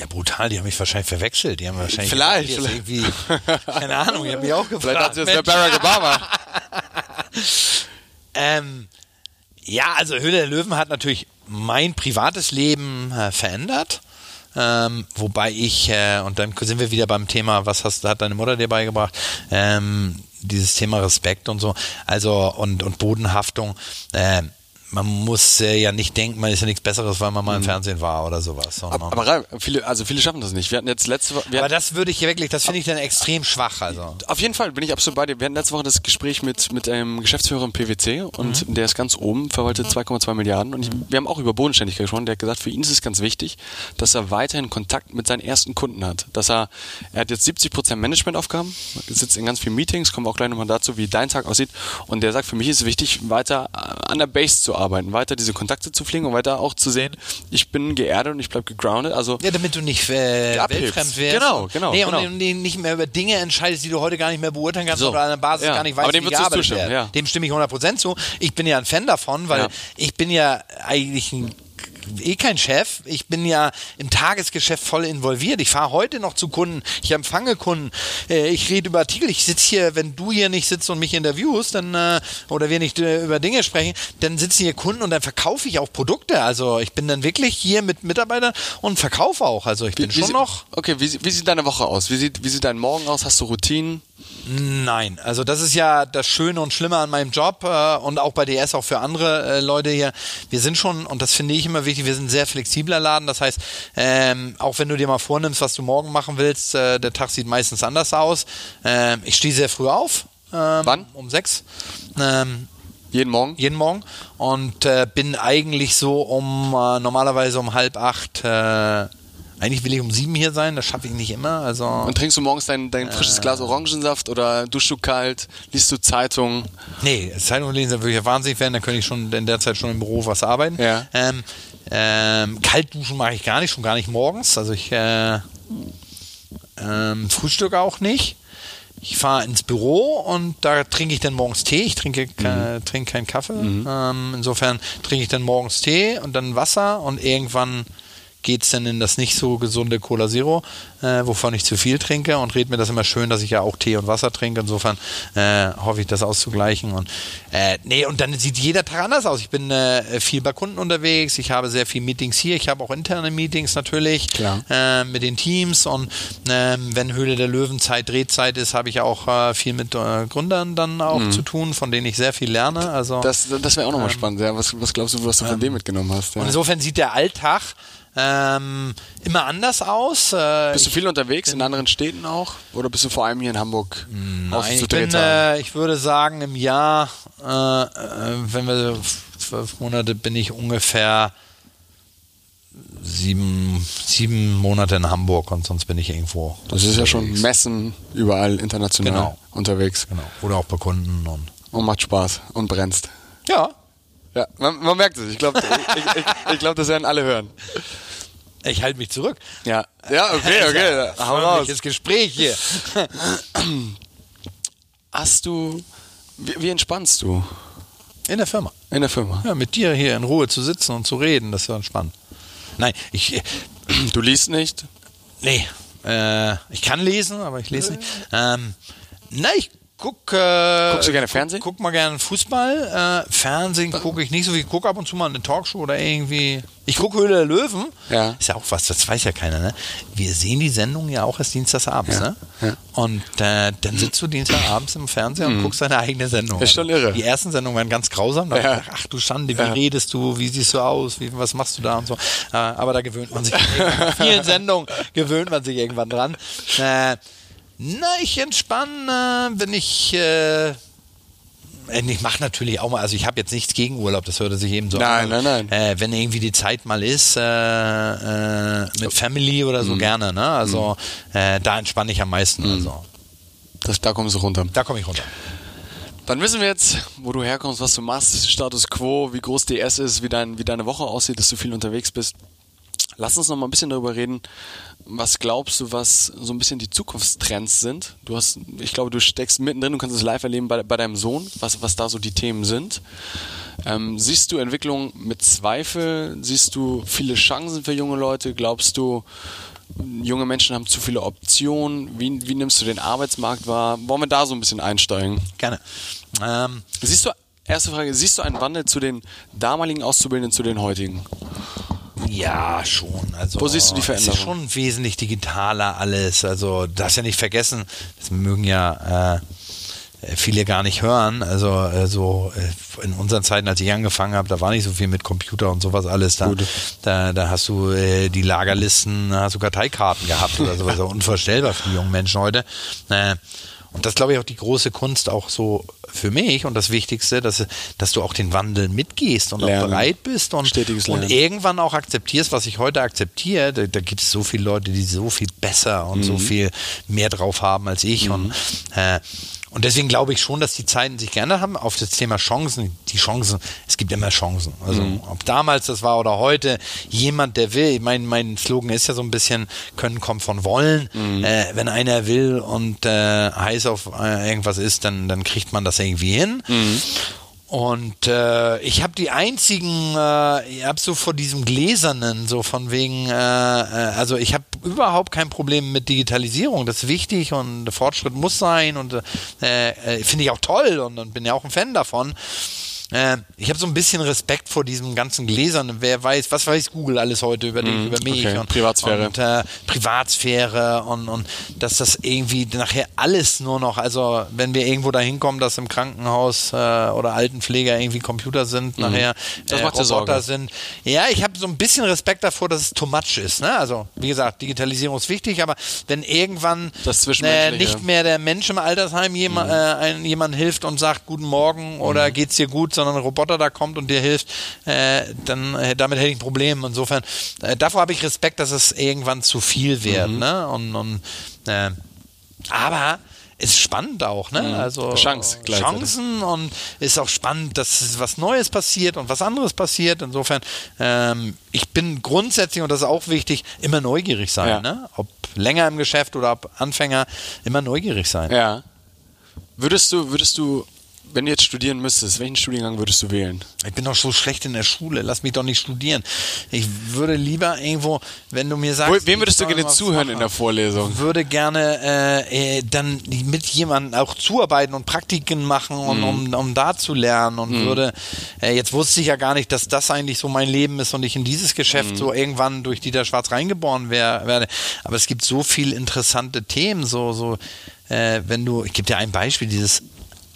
Ja, brutal, die haben mich wahrscheinlich verwechselt. Die haben wahrscheinlich. Vielleicht. vielleicht. Irgendwie, keine Ahnung, ich habe mich auch gefragt. Vielleicht hat sie jetzt Barack Obama. ähm, ja, also Höhle der Löwen hat natürlich mein privates Leben äh, verändert. Ähm, wobei ich, äh, und dann sind wir wieder beim Thema, was hast, hat deine Mutter dir beigebracht? Ähm, dieses Thema Respekt und so, also und, und Bodenhaftung. Äh, man muss äh, ja nicht denken, man ist ja nichts Besseres, weil man mal im mhm. Fernsehen war oder sowas. Aber, aber viele, also viele schaffen das nicht. Wir hatten jetzt letzte Woche. Aber das würde ich wirklich, das finde ich dann extrem schwach. Also. Auf jeden Fall bin ich absolut bei dir. Wir hatten letzte Woche das Gespräch mit, mit einem Geschäftsführer im PwC und mhm. der ist ganz oben, verwaltet 2,2 Milliarden. Und ich, wir haben auch über Bodenständigkeit gesprochen. Der hat gesagt, für ihn ist es ganz wichtig, dass er weiterhin Kontakt mit seinen ersten Kunden hat. Dass er, er hat jetzt 70 Prozent Managementaufgaben, sitzt in ganz vielen Meetings, kommen wir auch gleich nochmal dazu, wie dein Tag aussieht. Und der sagt, für mich ist es wichtig, weiter an der Base zu arbeiten, weiter diese Kontakte zu pflegen und weiter auch zu sehen, ich bin geerdet und ich bleibe gegroundet. Also ja, damit du nicht äh, weltfremd wirst. Genau, genau. Nee, genau. und nicht mehr über Dinge entscheidest, die du heute gar nicht mehr beurteilen kannst so. oder an der Basis ja. gar nicht weißt, Aber dem wie gearbeitet wird. Ja. Dem stimme ich 100% zu. Ich bin ja ein Fan davon, weil ja. ich bin ja eigentlich ein eh kein Chef. Ich bin ja im Tagesgeschäft voll involviert. Ich fahre heute noch zu Kunden, ich empfange Kunden, äh, ich rede über Artikel. Ich sitze hier, wenn du hier nicht sitzt und mich interviewst, dann äh, oder wir nicht äh, über Dinge sprechen, dann sitzen hier Kunden und dann verkaufe ich auch Produkte. Also ich bin dann wirklich hier mit Mitarbeitern und verkaufe auch. Also ich bin wie, schon wie noch. Okay, wie, wie sieht deine Woche aus? Wie sieht, wie sieht dein Morgen aus? Hast du Routinen? Nein, also das ist ja das Schöne und Schlimme an meinem Job äh, und auch bei DS auch für andere äh, Leute hier. Wir sind schon, und das finde ich immer wichtig, wir sind sehr flexibler Laden. Das heißt, ähm, auch wenn du dir mal vornimmst, was du morgen machen willst, äh, der Tag sieht meistens anders aus. Ähm, ich stehe sehr früh auf. Ähm, Wann? Um sechs. Ähm, jeden Morgen? Jeden Morgen. Und äh, bin eigentlich so um äh, normalerweise um halb acht äh, eigentlich will ich um sieben hier sein, das schaffe ich nicht immer. Also, Und trinkst du morgens dein, dein frisches Glas Orangensaft oder duschst du kalt, liest du Zeitung? Nee, Zeitung lesen, da würde ich ja wahnsinnig werden, dann könnte ich schon in der Zeit schon im Büro was arbeiten. Ja. Ähm, ähm, kalt duschen mache ich gar nicht, schon gar nicht morgens. Also ich äh, ähm, frühstücke auch nicht. Ich fahre ins Büro und da trinke ich dann morgens Tee. Ich trinke, mhm. trinke keinen Kaffee. Mhm. Ähm, insofern trinke ich dann morgens Tee und dann Wasser und irgendwann geht es dann in das nicht so gesunde Cola Zero, äh, wovon ich zu viel trinke und rede mir das immer schön, dass ich ja auch Tee und Wasser trinke. Insofern äh, hoffe ich, das auszugleichen. Und äh, nee, und dann sieht jeder Tag anders aus. Ich bin äh, viel bei Kunden unterwegs, ich habe sehr viele Meetings hier, ich habe auch interne Meetings natürlich äh, mit den Teams und äh, wenn Höhle der Löwenzeit Drehzeit ist, habe ich auch äh, viel mit äh, Gründern dann auch mhm. zu tun, von denen ich sehr viel lerne. Also das, das wäre auch nochmal ähm, spannend. Ja. Was, was glaubst du, was du von ähm, dem mitgenommen hast? Ja. Und insofern sieht der Alltag ähm, immer anders aus. Äh, bist du viel unterwegs in anderen Städten auch? Oder bist du vor allem hier in Hamburg? Nein, ich, bin, äh, ich würde sagen, im Jahr, äh, äh, wenn wir zwölf Monate, bin ich ungefähr sieben, sieben Monate in Hamburg und sonst bin ich irgendwo. Das ist ja schon Messen überall international genau. unterwegs. Genau. Oder auch bei Kunden und. Und macht Spaß und brennst. Ja, ja, man, man merkt es. Ich glaube, ich, ich, ich glaub, das werden alle hören. Ich halte mich zurück. Ja, ja, okay, okay. Hau raus. Das Gespräch hier. Hast du, wie, wie, entspannst du? In der Firma. In der Firma. Ja, mit dir hier in Ruhe zu sitzen und zu reden, das ist entspannt. Nein, ich. Du liest nicht? Nee. Äh, ich kann lesen, aber ich lese nicht. Ähm, na, ich guck, äh, Guckst du gerne Fernsehen? Guck, guck mal gerne Fußball. Äh, Fernsehen gucke ich nicht so viel. Ich gucke ab und zu mal eine Talkshow oder irgendwie. Ich gucke Höhle der Löwen. Ja. Ist ja auch was, das weiß ja keiner, ne? Wir sehen die Sendung ja auch erst dienstagsabends, ja. ne? Ja. Und äh, dann sitzt du dienstagabends im Fernsehen und mhm. guckst deine eigene Sendung. ist schon irre. Die ersten Sendungen waren ganz grausam. Da ja. ach du Schande, wie redest du, wie siehst du aus, wie, was machst du da und so. Äh, aber da gewöhnt man sich. vielen Sendungen gewöhnt man sich irgendwann dran. Äh, na, ich entspanne, wenn ich. Äh, ich mache natürlich auch mal, also ich habe jetzt nichts gegen Urlaub, das hört sich eben so nein, an. Nein, nein, äh, wenn irgendwie die Zeit mal ist, äh, äh, mit Family oder so mhm. gerne, ne? Also mhm. äh, da entspanne ich am meisten. Mhm. Also. Das, da kommst du runter. Da komme ich runter. Dann wissen wir jetzt, wo du herkommst, was du machst, Status Quo, wie groß DS ist, wie, dein, wie deine Woche aussieht, dass du viel unterwegs bist. Lass uns noch mal ein bisschen darüber reden, was glaubst du, was so ein bisschen die Zukunftstrends sind? Du hast, ich glaube, du steckst mittendrin, du kannst es live erleben bei, bei deinem Sohn, was, was da so die Themen sind. Ähm, siehst du Entwicklung mit Zweifel? Siehst du viele Chancen für junge Leute? Glaubst du, junge Menschen haben zu viele Optionen? Wie, wie nimmst du den Arbeitsmarkt wahr? Wollen wir da so ein bisschen einsteigen? Gerne. Ähm, siehst du, erste Frage, siehst du einen Wandel zu den damaligen Auszubildenden zu den heutigen? Ja, schon. Also, Wo siehst du die Veränderung? Es ist schon wesentlich digitaler alles. Also, das ja nicht vergessen, das mögen ja äh, viele gar nicht hören. Also, also in unseren Zeiten, als ich angefangen habe, da war nicht so viel mit Computer und sowas alles. Da, da, da hast du äh, die Lagerlisten, hast du Karteikarten gehabt oder sowas. unvorstellbar für die jungen Menschen heute. Äh, und das glaube ich auch die große Kunst auch so für mich und das Wichtigste, dass, dass du auch den Wandel mitgehst und Lernen. auch bereit bist und, und irgendwann auch akzeptierst, was ich heute akzeptiere. Da, da gibt es so viele Leute, die so viel besser und mhm. so viel mehr drauf haben als ich. Mhm. Und äh, und deswegen glaube ich schon, dass die Zeiten sich geändert haben. Auf das Thema Chancen, die Chancen, es gibt immer Chancen. Also mhm. ob damals das war oder heute, jemand, der will, mein, mein Slogan ist ja so ein bisschen, können kommt von wollen. Mhm. Äh, wenn einer will und äh, heiß auf äh, irgendwas ist, dann, dann kriegt man das irgendwie hin. Mhm. Und äh, ich habe die einzigen, äh, ich habe so vor diesem Gläsernen, so von wegen, äh, äh also ich habe überhaupt kein Problem mit Digitalisierung, das ist wichtig und Fortschritt muss sein und äh, äh, finde ich auch toll und, und bin ja auch ein Fan davon. Äh, ich habe so ein bisschen Respekt vor diesem ganzen Gläsern. Wer weiß, was weiß Google alles heute über, dich, mm, über mich okay. und Privatsphäre und äh, Privatsphäre und, und dass das irgendwie nachher alles nur noch, also wenn wir irgendwo dahin kommen, dass im Krankenhaus äh, oder Altenpfleger irgendwie Computer sind, mm. nachher äh, Roboter sind. Ja, ich habe so ein bisschen Respekt davor, dass es too much ist. Ne? Also wie gesagt, Digitalisierung ist wichtig, aber wenn irgendwann äh, nicht mehr der Mensch im Altersheim jemand, mm. äh, jemand hilft und sagt Guten Morgen oder mhm. geht's dir gut, sondern ein Roboter da kommt und dir hilft, äh, dann äh, damit hätte ich ein Problem. Insofern, äh, davor habe ich Respekt, dass es irgendwann zu viel wird. Mhm. Ne? Und, und äh, aber ist spannend auch, ne? Mhm. Also Chance, Chancen und ist auch spannend, dass was Neues passiert und was anderes passiert. Insofern, ähm, ich bin grundsätzlich, und das ist auch wichtig, immer neugierig sein, ja. ne? Ob länger im Geschäft oder ob Anfänger, immer neugierig sein. Ja. Würdest du, würdest du wenn du jetzt studieren müsstest, welchen Studiengang würdest du wählen? Ich bin doch so schlecht in der Schule, lass mich doch nicht studieren. Ich würde lieber irgendwo, wenn du mir sagst. Wem würdest du gerne zuhören in der Vorlesung? Würde gerne äh, äh, dann mit jemandem auch zuarbeiten und Praktiken machen, und, mm. um, um da zu lernen und mm. würde, äh, jetzt wusste ich ja gar nicht, dass das eigentlich so mein Leben ist und ich in dieses Geschäft mm. so irgendwann durch Dieter Schwarz reingeboren wär, werde. Aber es gibt so viele interessante Themen, so, so, äh, wenn du, ich gebe dir ein Beispiel, dieses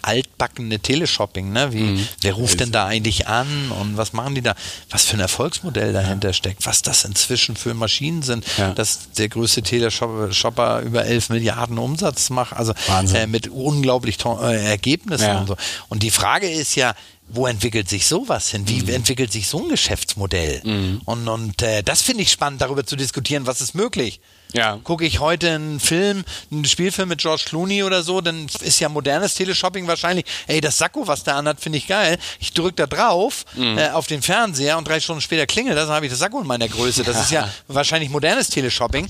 altbackene Teleshopping, ne? Wie, mhm. wer ruft denn da eigentlich an und was machen die da? Was für ein Erfolgsmodell dahinter ja. steckt, was das inzwischen für Maschinen sind, ja. dass der größte Teleshopper über 11 Milliarden Umsatz macht, also äh, mit unglaublich äh, Ergebnissen ja. und so. Und die Frage ist ja, wo entwickelt sich sowas hin? Wie mhm. entwickelt sich so ein Geschäftsmodell? Mhm. Und, und äh, das finde ich spannend, darüber zu diskutieren, was ist möglich. Ja. Gucke ich heute einen Film, einen Spielfilm mit George Clooney oder so, dann ist ja modernes Teleshopping wahrscheinlich, ey, das Sakko, was der anhat, finde ich geil. Ich drücke da drauf mhm. äh, auf den Fernseher und drei Stunden später klingelt das, dann habe ich das Sakko in meiner Größe. Das ist ja wahrscheinlich modernes Teleshopping.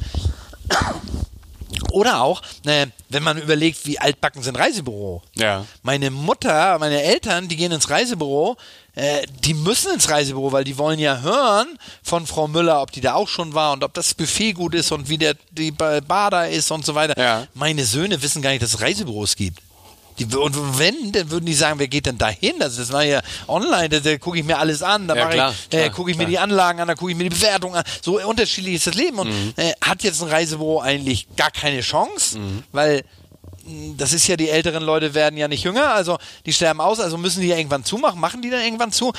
Oder auch, äh, wenn man überlegt, wie altbacken sind Reisebüro. Ja. Meine Mutter, meine Eltern, die gehen ins Reisebüro, äh, die müssen ins Reisebüro, weil die wollen ja hören von Frau Müller, ob die da auch schon war und ob das Buffet gut ist und wie der die Bar da ist und so weiter. Ja. Meine Söhne wissen gar nicht, dass es Reisebüros gibt. Die, und wenn, dann würden die sagen, wer geht denn da hin? Also das war ja online, da, da gucke ich mir alles an, da ja, äh, gucke ich klar. mir die Anlagen an, da gucke ich mir die Bewertung an. So unterschiedlich ist das Leben. Und mhm. äh, hat jetzt ein Reisebüro eigentlich gar keine Chance, mhm. weil das ist ja, die älteren Leute werden ja nicht jünger, also die sterben aus, also müssen die ja irgendwann zumachen, machen die dann irgendwann zu.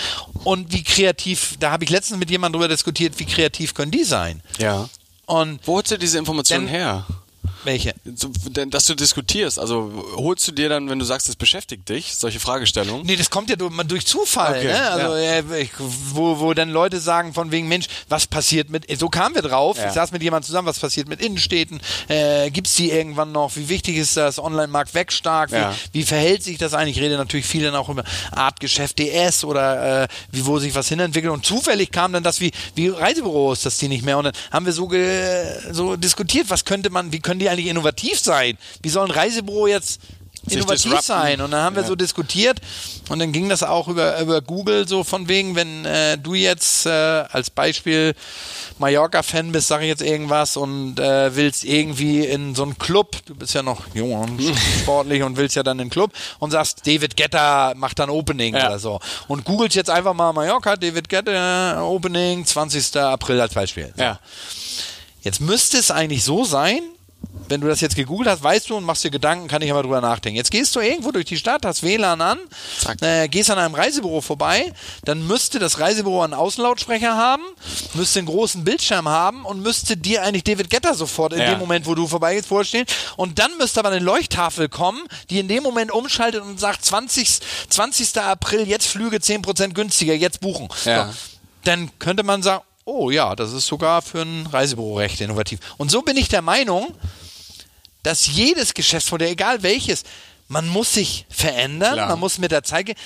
Und wie kreativ, da habe ich letztens mit jemandem drüber diskutiert, wie kreativ können die sein? Ja. Und Wo holst du diese Informationen her? Welche? Dass du diskutierst. Also holst du dir dann, wenn du sagst, es beschäftigt dich, solche Fragestellungen? Nee, das kommt ja durch Zufall. Okay, ne? Also, ja. äh, wo, wo dann Leute sagen, von wegen, Mensch, was passiert mit, so kamen wir drauf. Ja. Ich saß mit jemandem zusammen, was passiert mit Innenstädten? Äh, Gibt es die irgendwann noch? Wie wichtig ist das? Online-Markt weg stark? Wie, ja. wie, verhält sich das eigentlich? Ich rede natürlich viel dann auch über Artgeschäft DS oder äh, wie, wo sich was hinentwickelt. Und zufällig kam dann das wie, wie Reisebüros, dass die nicht mehr. Und dann haben wir so, so diskutiert, was könnte man, wie können die eigentlich innovativ sein? Wie soll ein Reisebüro jetzt innovativ sein. Und dann haben wir ja. so diskutiert und dann ging das auch über, über Google so von wegen, wenn äh, du jetzt äh, als Beispiel Mallorca-Fan bist, sage ich jetzt irgendwas und äh, willst irgendwie in so einen Club, du bist ja noch jung und sportlich und willst ja dann in einen Club und sagst, David Getter macht dann Opening ja. oder so. Und googelst jetzt einfach mal Mallorca, David Getter Opening, 20. April als Beispiel. Ja. Jetzt müsste es eigentlich so sein, wenn du das jetzt gegoogelt hast, weißt du und machst dir Gedanken, kann ich aber drüber nachdenken. Jetzt gehst du irgendwo durch die Stadt, hast WLAN an, äh, gehst an einem Reisebüro vorbei, dann müsste das Reisebüro einen Außenlautsprecher haben, müsste einen großen Bildschirm haben und müsste dir eigentlich David Getter sofort in ja. dem Moment, wo du vorbeigehst, vorstehen. Und dann müsste aber eine Leuchttafel kommen, die in dem Moment umschaltet und sagt 20. 20. April, jetzt Flüge 10% günstiger, jetzt buchen. Ja. So. Dann könnte man sagen, oh ja, das ist sogar für ein Reisebüro recht innovativ. Und so bin ich der Meinung, dass jedes Geschäftsmodell, egal welches, man muss sich verändern, Klar. man muss mit der Zeit gehen.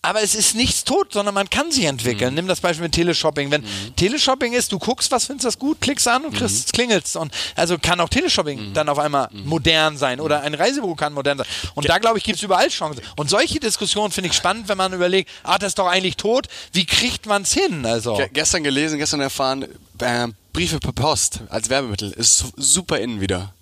Aber es ist nichts tot, sondern man kann sich entwickeln. Mhm. Nimm das Beispiel mit Teleshopping. Wenn mhm. Teleshopping ist, du guckst, was findest du gut, klickst an und kriegst, mhm. klingelst. Und also kann auch Teleshopping mhm. dann auf einmal mhm. modern sein oder ein Reisebüro kann modern sein. Und ja. da glaube ich, gibt es überall Chancen. Und solche Diskussionen finde ich spannend, wenn man überlegt, ah, das ist doch eigentlich tot. Wie kriegt man es hin? Also Ge gestern gelesen, gestern erfahren, äh, Briefe per Post als Werbemittel ist super innen wieder.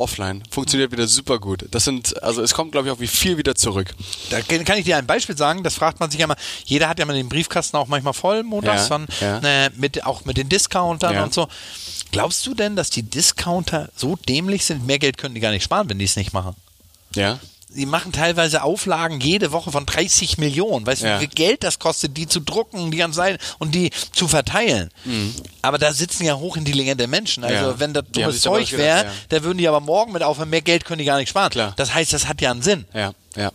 Offline. Funktioniert wieder super gut. Das sind, also es kommt, glaube ich, auch wie viel wieder zurück. Da kann ich dir ein Beispiel sagen, das fragt man sich ja mal, jeder hat ja mal den Briefkasten auch manchmal voll montags, ja, ja. Äh, mit, auch mit den Discountern ja. und so. Glaubst du denn, dass die Discounter so dämlich sind? Mehr Geld können die gar nicht sparen, wenn die es nicht machen. Ja die machen teilweise Auflagen jede Woche von 30 Millionen. Weißt ja. du, wie viel Geld das kostet, die zu drucken, die ganze Zeit und die zu verteilen? Mhm. Aber da sitzen ja hochintelligente Menschen. Also ja. wenn das dummes Zeug wäre, ja. da würden die aber morgen mit aufhören, mehr Geld können die gar nicht sparen. Klar. Das heißt, das hat ja einen Sinn. Ja, ja.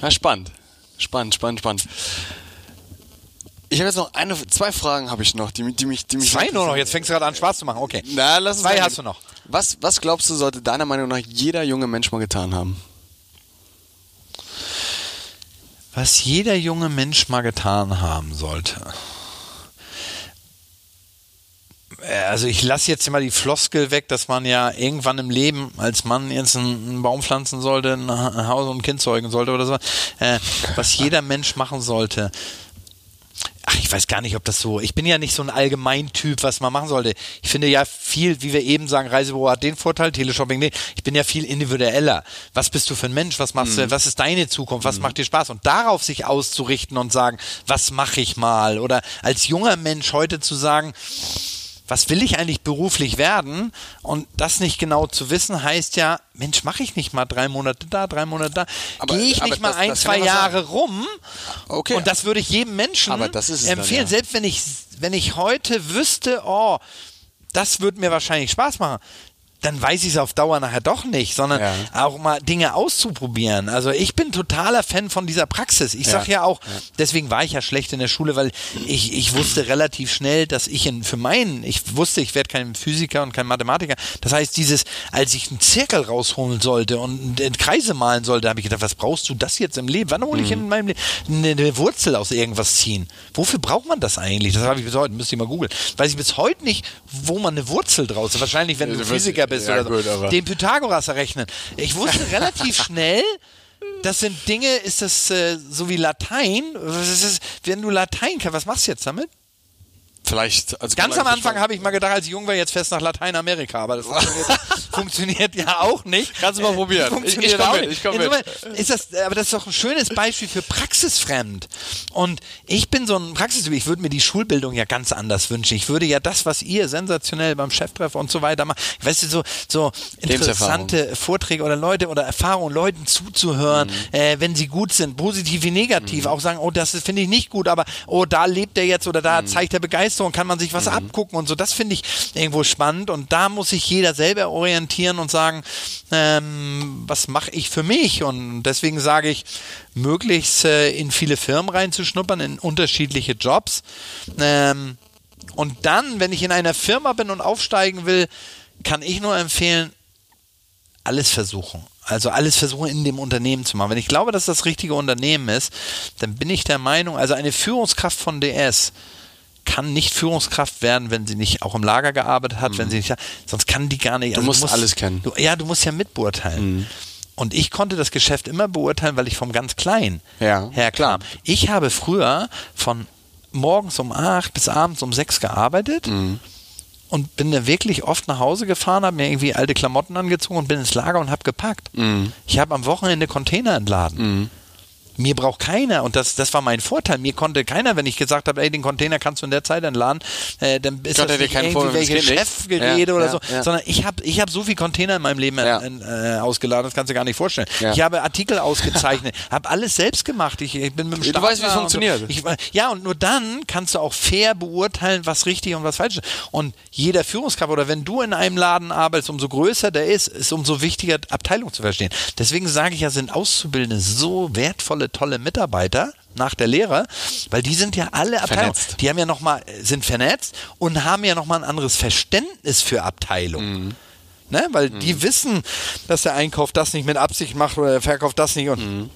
Ja, spannend. Spannend, spannend, spannend. Ich habe jetzt noch eine, zwei Fragen habe ich noch, die, die mich, die mich. Zwei nur noch. Jetzt fängst du gerade an Spaß zu machen. Okay. Na, lass zwei hast du noch. Was, was glaubst du, sollte deiner Meinung nach jeder junge Mensch mal getan haben? Was jeder junge Mensch mal getan haben sollte. also ich lasse jetzt immer die Floskel weg, dass man ja irgendwann im Leben als Mann jetzt einen, Baum pflanzen sollte, ein Haus und ein Kind zeugen sollte oder so, äh, was jeder Mensch machen sollte ach, ich weiß gar nicht, ob das so, ich bin ja nicht so ein Allgemeintyp, was man machen sollte. Ich finde ja viel, wie wir eben sagen, Reisebüro hat den Vorteil, Teleshopping den. Ich bin ja viel individueller. Was bist du für ein Mensch? Was machst mhm. du? Was ist deine Zukunft? Was mhm. macht dir Spaß? Und darauf sich auszurichten und sagen, was mache ich mal? Oder als junger Mensch heute zu sagen, was will ich eigentlich beruflich werden? Und das nicht genau zu wissen, heißt ja, Mensch, mache ich nicht mal drei Monate da, drei Monate da. Gehe ich nicht mal das, ein, das zwei Jahre sagen. rum? Okay. Und das würde ich jedem Menschen empfehlen. Dann, ja. Selbst wenn ich, wenn ich heute wüsste, oh, das würde mir wahrscheinlich Spaß machen, dann weiß ich es auf Dauer nachher doch nicht, sondern ja. auch mal Dinge auszuprobieren. Also ich bin totaler Fan von dieser Praxis. Ich ja. sag ja auch, ja. deswegen war ich ja schlecht in der Schule, weil ich, ich wusste relativ schnell, dass ich in, für meinen, ich wusste, ich werde kein Physiker und kein Mathematiker. Das heißt, dieses, als ich einen Zirkel rausholen sollte und Kreise malen sollte, habe ich gedacht, was brauchst du das jetzt im Leben? Wann hole ich mhm. in meinem Leben eine, eine, Wurzel aus irgendwas ziehen? Wofür braucht man das eigentlich? Das habe ich bis heute, müsste ich mal googeln. Weiß ich bis heute nicht, wo man eine Wurzel draus. Wahrscheinlich, wenn du Physiker bist bist ja, oder so. Gut, den Pythagoras errechnen. Ich wusste relativ schnell, das sind Dinge, ist das äh, so wie Latein? Ist, wenn du Latein kannst, was machst du jetzt damit? Vielleicht. Also Ganz am Anfang habe ich mal gedacht, als ich jung war, jetzt fest nach Lateinamerika, aber das funktioniert, ja auch nicht. Kannst du mal probieren. Funktioniert ich, ich komme mit. Ich komm mit. Ist das, aber das ist doch ein schönes Beispiel für praxisfremd. Und ich bin so ein Praxistyp. Ich würde mir die Schulbildung ja ganz anders wünschen. Ich würde ja das, was ihr sensationell beim Cheftreff und so weiter macht, weißt du, so, so interessante Vorträge oder Leute oder Erfahrungen, Leuten zuzuhören, mhm. äh, wenn sie gut sind, positiv wie negativ, mhm. auch sagen, oh, das finde ich nicht gut, aber oh, da lebt er jetzt oder da mhm. zeigt er Begeisterung Leistung, kann man sich was mhm. abgucken und so. Das finde ich irgendwo spannend und da muss sich jeder selber orientieren und sagen, ähm, was mache ich für mich? Und deswegen sage ich, möglichst äh, in viele Firmen reinzuschnuppern, in unterschiedliche Jobs. Ähm, und dann, wenn ich in einer Firma bin und aufsteigen will, kann ich nur empfehlen, alles versuchen. Also alles versuchen in dem Unternehmen zu machen. Wenn ich glaube, dass das richtige Unternehmen ist, dann bin ich der Meinung, also eine Führungskraft von DS kann nicht Führungskraft werden, wenn sie nicht auch im Lager gearbeitet hat, mhm. wenn sie nicht, sonst kann die gar nicht. Du also musst, musst alles kennen. Du, ja, du musst ja mitbeurteilen. Mhm. Und ich konnte das Geschäft immer beurteilen, weil ich vom ganz Kleinen ja, her kam. Ich habe früher von morgens um acht bis abends um sechs gearbeitet. Mhm und bin da wirklich oft nach Hause gefahren, habe mir irgendwie alte Klamotten angezogen und bin ins Lager und habe gepackt. Mm. Ich habe am Wochenende Container entladen. Mir braucht keiner, und das, das war mein Vorteil, mir konnte keiner, wenn ich gesagt habe, ey, den Container kannst du in der Zeit entladen, äh, dann ist das nicht irgendwie welche Chefgerede ja, oder ja, so, ja. sondern ich habe ich hab so viel Container in meinem Leben äh, ausgeladen, das kannst du gar nicht vorstellen. Ich habe Artikel ausgezeichnet, habe alles selbst gemacht. Ich, ich bin mit dem Start Du weißt, wie es funktioniert. So. Ich, ja, und nur dann kannst du auch fair beurteilen, was richtig und was falsch ist. Und jeder Führungskraft oder wenn du in einem Laden arbeitest, umso größer der ist, ist umso wichtiger, Abteilung zu verstehen. Deswegen sage ich ja, sind Auszubildende so wertvolle tolle, tolle Mitarbeiter nach der Lehre, weil die sind ja alle Abteilungen, die haben ja noch mal sind vernetzt und haben ja noch mal ein anderes Verständnis für Abteilungen. Mhm. Ne? Weil mhm. die wissen, dass der Einkauf das nicht mit Absicht macht oder der Verkauf das nicht und mhm.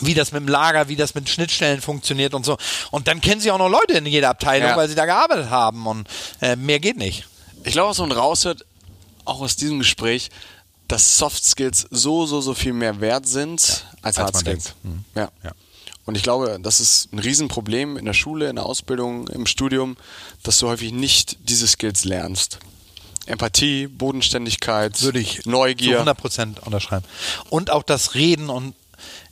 wie das mit dem Lager, wie das mit Schnittstellen funktioniert und so. Und dann kennen sie auch noch Leute in jeder Abteilung, ja. weil sie da gearbeitet haben und äh, mehr geht nicht. Ich glaube, was man raushört, auch aus diesem Gespräch, dass Soft Skills so, so, so viel mehr wert sind ja, als, als Hard Skills. Mhm. Ja. ja. Und ich glaube, das ist ein Riesenproblem in der Schule, in der Ausbildung, im Studium, dass du häufig nicht diese Skills lernst. Empathie, Bodenständigkeit, Würde ich Neugier. Zu 100% unterschreiben. Und auch das Reden und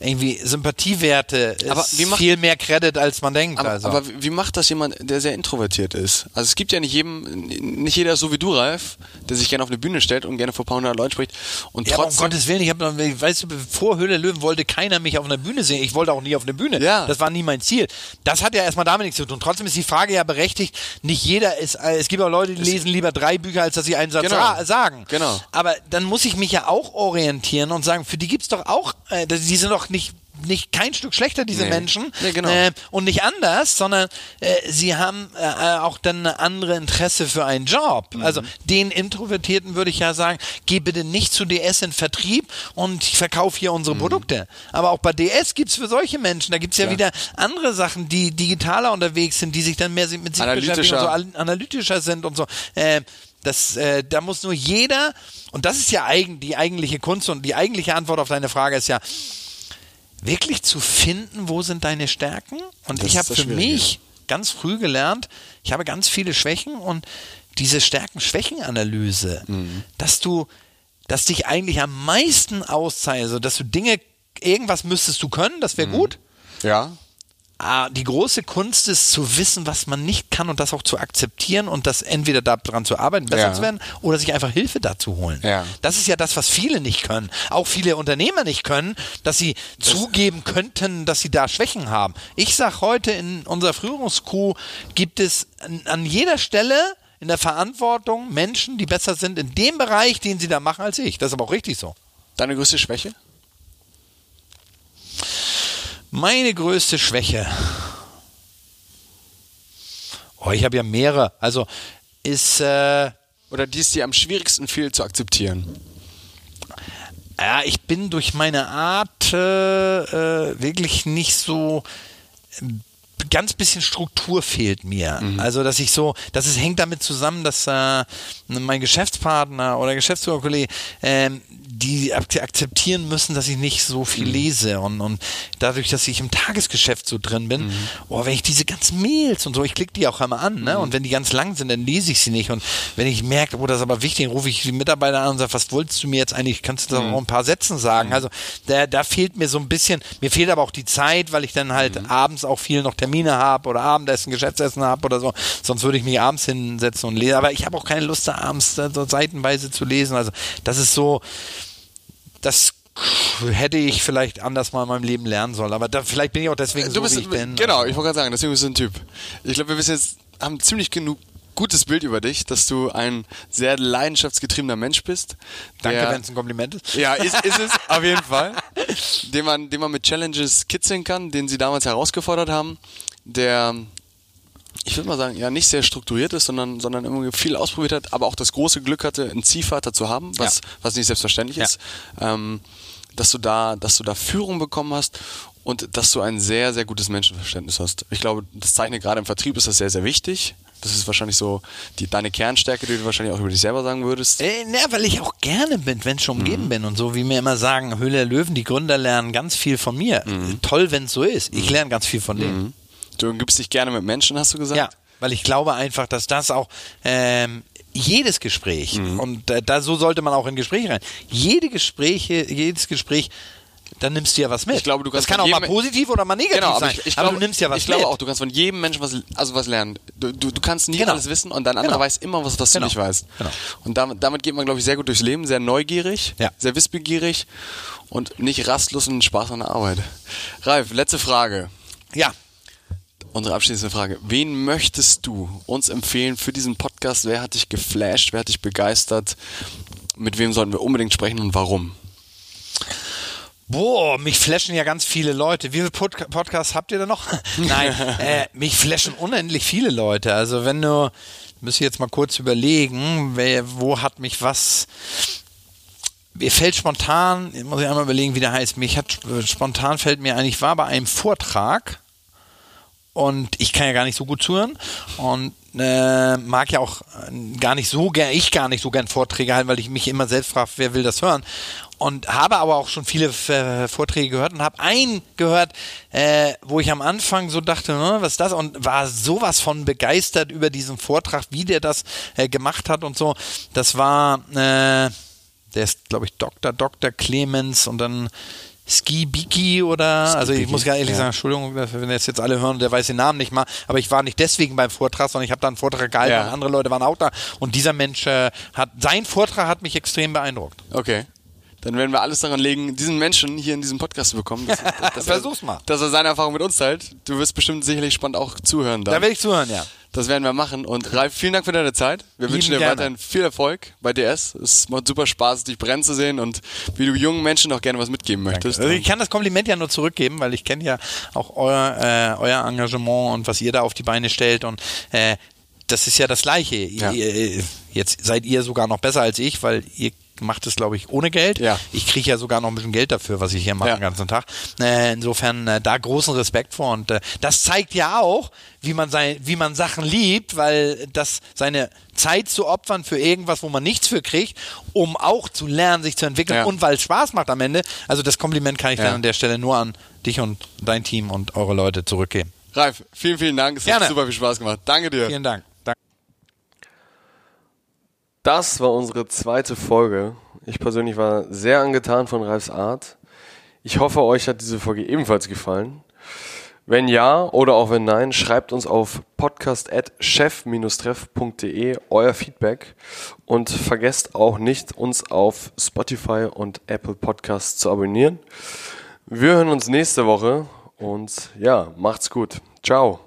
irgendwie Sympathiewerte aber wie macht, viel mehr Credit, als man denkt. Aber, also. aber wie macht das jemand, der sehr introvertiert ist? Also es gibt ja nicht jedem, nicht jeder ist so wie du, Ralf, der sich gerne auf eine Bühne stellt und gerne vor ein paar hundert Leuten spricht. Und ja, trotzdem, um Gottes Willen, ich habe, weißt du, vor Höhle Löwen wollte keiner mich auf einer Bühne sehen. Ich wollte auch nie auf eine Bühne. Ja. Das war nie mein Ziel. Das hat ja erstmal damit nichts zu tun. Trotzdem ist die Frage ja berechtigt. Nicht jeder ist, äh, es gibt auch Leute, die lesen lieber drei Bücher, als dass sie einen Satz genau. sagen. Genau. Aber dann muss ich mich ja auch orientieren und sagen, für die gibt es doch auch, äh, die sind doch nicht nicht kein Stück schlechter, diese Nee. Menschen. Nee, genau. äh, und nicht anders, sondern äh, sie haben äh, auch dann eine andere Interesse für einen Job. Mhm. Also den Introvertierten würde ich ja sagen, geh bitte nicht zu DS in Vertrieb und ich verkaufe hier Mhm. unsere Produkte. Aber auch bei DS gibt's für solche Menschen, da gibt's ja, wieder andere Sachen, die digitaler unterwegs sind, die sich dann mehr mit sich beschäftigen und so an- analytischer sind und so. Äh, das, äh, da muss nur jeder, und das ist ja eigen, die eigentliche Kunst und die eigentliche Antwort auf deine Frage ist ja, wirklich zu finden, wo sind deine Stärken. Und Das ich habe für mich ganz früh gelernt, ich habe ganz viele Schwächen und diese Stärken-Schwächen-Analyse, Mhm. dass du, dass dich eigentlich am meisten auszeichnet, also dass du Dinge, irgendwas müsstest du können, das Mhm. wäre gut. Ja. Ah, die große Kunst ist zu wissen, was man nicht kann und das auch zu akzeptieren und das entweder daran zu arbeiten, besser Ja. zu werden oder sich einfach Hilfe dazu holen. Ja. Das ist ja das, was viele nicht können. Auch viele Unternehmer nicht können, dass sie zugeben könnten, dass sie da Schwächen haben. Ich sag heute in unserer Führungscrew gibt es an, an jeder Stelle in der Verantwortung Menschen, die besser sind in dem Bereich, den sie da machen als ich. Das ist aber auch richtig so. Deine größte Schwäche? Meine größte Schwäche. Oh, ich habe ja mehrere. Also ist äh, Oder die es dir am schwierigsten fiel zu akzeptieren? ja, ich bin durch meine Art äh, äh, wirklich nicht so ganz bisschen Struktur fehlt mir. Also, dass ich so, dass es hängt damit zusammen, dass äh, mein Geschäftspartner oder Geschäftsführerkollege, ähm, die ak akzeptieren müssen, dass ich nicht so viel lese und, und dadurch, dass ich im Tagesgeschäft so drin bin, oh, wenn ich diese ganzen Mails und so, ich klicke die auch einmal an, ne? Und wenn die ganz lang sind, dann lese ich sie nicht. Und wenn ich merke, oh, das ist aber wichtig, dann rufe ich die Mitarbeiter an und sage, was wolltest du mir jetzt eigentlich? Kannst du da auch ein paar Sätzen sagen? Also da, da fehlt mir so ein bisschen, mir fehlt aber auch die Zeit, weil ich dann halt abends auch viel noch Termine habe oder Abendessen, Geschäftsessen habe oder so. Sonst würde ich mich abends hinsetzen und lesen. Aber ich habe auch keine Lust, da abends da so seitenweise zu lesen. Also das ist so, das hätte ich vielleicht anders mal in meinem Leben lernen sollen. Aber da, vielleicht bin ich auch deswegen Du so, bist, wie ich bin. genau, ich wollte gerade sagen, deswegen bist du ein Typ. Ich glaube, wir wissen jetzt, haben ziemlich genug gutes Bild über dich, dass du ein sehr leidenschaftsgetriebener Mensch bist. danke, wenn es ein Kompliment ist. Ja, ist, ist es auf jeden Fall. Den man, den man mit Challenges kitzeln kann, den sie damals herausgefordert haben. Der, ich würde mal sagen, ja, nicht sehr strukturiert ist, sondern, sondern irgendwie viel ausprobiert hat, aber auch das große Glück hatte, einen Ziehvater zu haben, was, Ja. was nicht selbstverständlich Ja. ist. Ähm, dass du da, dass du da Führung bekommen hast und dass du ein sehr, sehr gutes Menschenverständnis hast. Ich glaube, das zeichnet gerade im Vertrieb ist das sehr, sehr wichtig. Das ist wahrscheinlich so die, deine Kernstärke, die du wahrscheinlich auch über dich selber sagen würdest. Äh, na, weil ich auch gerne bin, Menschen Mhm. umgeben bin und so, wie mir immer sagen, Höhle der Löwen, die Gründer lernen ganz viel von mir. Mhm. Toll, wenn es so ist. Ich lerne ganz viel von denen. Du umgibst dich gerne mit Menschen, hast du gesagt? Ja, weil ich glaube einfach, dass das auch ähm, jedes Gespräch Mhm. und äh, da so sollte man auch in Gespräche rein. Jede Gespräche, jedes Gespräch, dann nimmst du ja was mit. Ich glaube, du kannst das kann auch mal positiv oder mal negativ Genau, aber sein. ich, ich aber glaube, du nimmst ja was ich glaube mit. auch, du kannst von jedem Menschen was, also was lernen. Du, du, du kannst nie Genau. alles wissen und dein anderer Genau. weiß immer was, was Genau. du nicht weißt. Genau. Und damit, damit geht man, glaube ich, sehr gut durchs Leben, sehr neugierig, Ja. sehr wissbegierig und nicht rastlos und Spaß an der Arbeit. Ralf, letzte Frage. ja. Unsere abschließende Frage. Wen möchtest du uns empfehlen für diesen Podcast? Wer hat dich geflasht? Wer hat dich begeistert? Mit wem sollten wir unbedingt sprechen und warum? Boah, mich flashen ja ganz viele Leute. Wie viele Pod Podcasts habt ihr da noch? Nein, äh, mich flashen unendlich viele Leute. Also wenn du, muss ich jetzt mal kurz überlegen, wer, wo hat mich was mir fällt spontan, muss ich einmal überlegen, wie der heißt. Mich hat spontan fällt mir ein, ich war bei einem Vortrag und ich kann ja gar nicht so gut zuhören und äh, mag ja auch äh, gar nicht so gern, ich gar nicht so gern Vorträge halten, weil ich mich immer selbst frage, wer will das hören. Und habe aber auch schon viele äh, Vorträge gehört und habe einen gehört, äh, wo ich am Anfang so dachte, hm, was ist das? Und war sowas von begeistert über diesen Vortrag, wie der das äh, gemacht hat und so. Das war, äh, der ist, glaube ich, Dr. Dr. Clemens und dann Ski Biki oder, also ich muss gar ehrlich sagen, Entschuldigung, wenn jetzt jetzt alle hören, der weiß den Namen nicht mal, aber ich war nicht deswegen beim Vortrag, sondern ich habe da einen Vortrag gehalten Ja. und andere Leute waren auch da und dieser Mensch äh, hat, sein Vortrag hat mich extrem beeindruckt. Okay. Dann werden wir alles daran legen, diesen Menschen hier in diesem Podcast zu bekommen. Dass, dass Versuch's er, mal. Dass er seine Erfahrung mit uns teilt. Du wirst bestimmt sicherlich spannend auch zuhören. Da Dann. will ich zuhören, ja. Das werden wir machen. Und Ralf, vielen Dank für deine Zeit. Wir Lieben wünschen dir gerne. weiterhin viel Erfolg bei DS. Es macht super Spaß, dich brennen zu sehen und wie du jungen Menschen noch gerne was mitgeben Danke. möchtest. Also ich kann das Kompliment ja nur zurückgeben, weil ich kenne ja auch euer, äh, euer Engagement und was ihr da auf die Beine stellt und äh, das ist ja das Gleiche. Ja. Ihr, jetzt seid ihr sogar noch besser als ich, weil ihr macht es, glaube ich, ohne Geld. Ja. Ich kriege ja sogar noch ein bisschen Geld dafür, was ich hier mache ja. den ganzen Tag. Äh, insofern äh, da großen Respekt vor. Und äh, das zeigt ja auch, wie man, sein, wie man Sachen liebt, weil das seine Zeit zu opfern für irgendwas, wo man nichts für kriegt, um auch zu lernen, sich zu entwickeln ja. und weil es Spaß macht am Ende. Also das Kompliment kann ich dann an der Stelle nur an dich und dein Team und eure Leute zurückgeben. Ralf, vielen, vielen Dank. Es Gerne. hat super viel Spaß gemacht. Danke dir. Vielen Dank. Das war unsere zweite Folge. Ich persönlich war sehr angetan von Ralfs Art. Ich hoffe, euch hat diese Folge ebenfalls gefallen. Wenn ja oder auch wenn nein, schreibt uns auf podcast.chef-treff.de euer Feedback und vergesst auch nicht, uns auf Spotify und Apple Podcasts zu abonnieren. Wir hören uns nächste Woche und ja, macht's gut. Ciao.